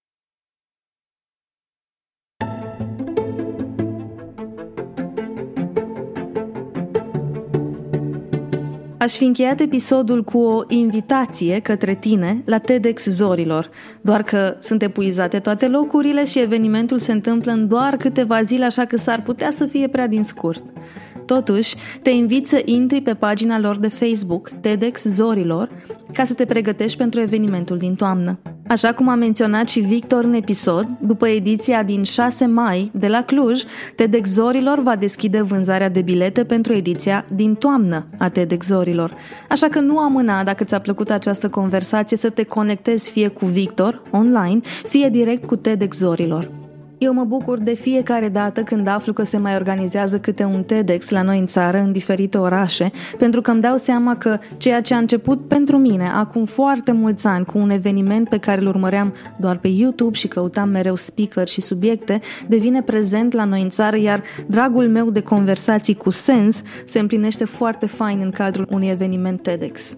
Aș fi încheiat episodul cu o invitație către tine la TEDx Zorilor, doar că sunt epuizate toate locurile și evenimentul se întâmplă în doar câteva zile, așa că s-ar putea să fie prea din scurt. Totuși, te invit să intri pe pagina lor de Facebook, TEDx Zorilor, ca să te pregătești pentru evenimentul din toamnă. Așa cum a menționat și Victor în episod, după ediția din 6 mai de la Cluj, TEDx Zorilor va deschide vânzarea de bilete pentru ediția din toamnă a TEDx Zorilor. Așa că nu amâna, dacă ți-a plăcut această conversație, să te conectezi fie cu Victor, online, fie direct cu TEDx Zorilor. Eu mă bucur de fiecare dată când aflu că se mai organizează câte un TEDx la noi în țară, în diferite orașe, pentru că îmi dau seama că ceea ce a început pentru mine acum foarte mulți ani cu un eveniment pe care îl urmăream doar pe YouTube și căutam mereu speaker și subiecte, devine prezent la noi în țară, iar dragul meu de conversații cu sens se împlinește foarte fain în cadrul unui eveniment TEDx.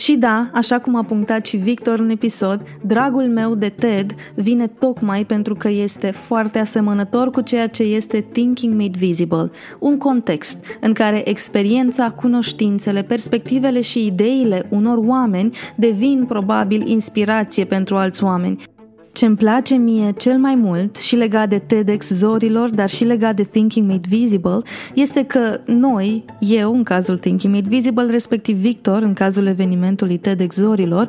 Și da, așa cum a punctat și Victor în episod, dragul meu de TED vine tocmai pentru că este foarte asemănător cu ceea ce este Thinking Made Visible, un context în care experiența, cunoștințele, perspectivele și ideile unor oameni devin probabil inspirație pentru alți oameni ce îmi place mie cel mai mult și legat de TEDx Zorilor, dar și legat de Thinking Made Visible, este că noi, eu în cazul Thinking Made Visible, respectiv Victor în cazul evenimentului TEDx Zorilor,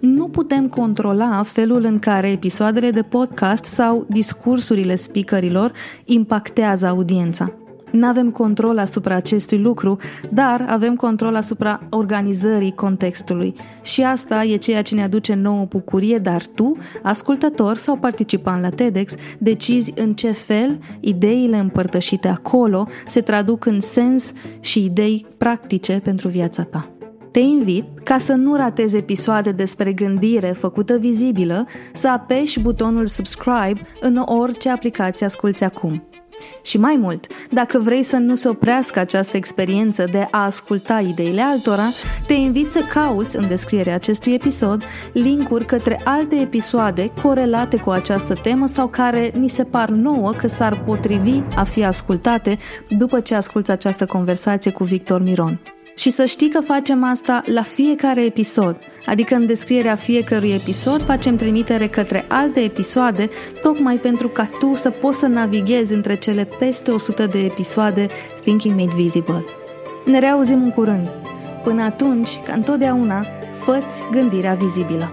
nu putem controla felul în care episoadele de podcast sau discursurile speakerilor impactează audiența. Nu avem control asupra acestui lucru, dar avem control asupra organizării contextului. Și asta e ceea ce ne aduce nouă bucurie, dar tu, ascultător sau participant la TEDx, decizi în ce fel ideile împărtășite acolo se traduc în sens și idei practice pentru viața ta. Te invit, ca să nu ratezi episoade despre gândire făcută vizibilă, să apeși butonul subscribe în orice aplicație asculți acum. Și mai mult, dacă vrei să nu se oprească această experiență de a asculta ideile altora, te invit să cauți în descrierea acestui episod linkuri către alte episoade corelate cu această temă sau care ni se par nouă că s-ar potrivi a fi ascultate după ce asculți această conversație cu Victor Miron. Și să știi că facem asta la fiecare episod, adică în descrierea fiecărui episod facem trimitere către alte episoade, tocmai pentru ca tu să poți să navighezi între cele peste 100 de episoade Thinking Made Visible. Ne reauzim în curând. Până atunci, ca întotdeauna, făți gândirea vizibilă.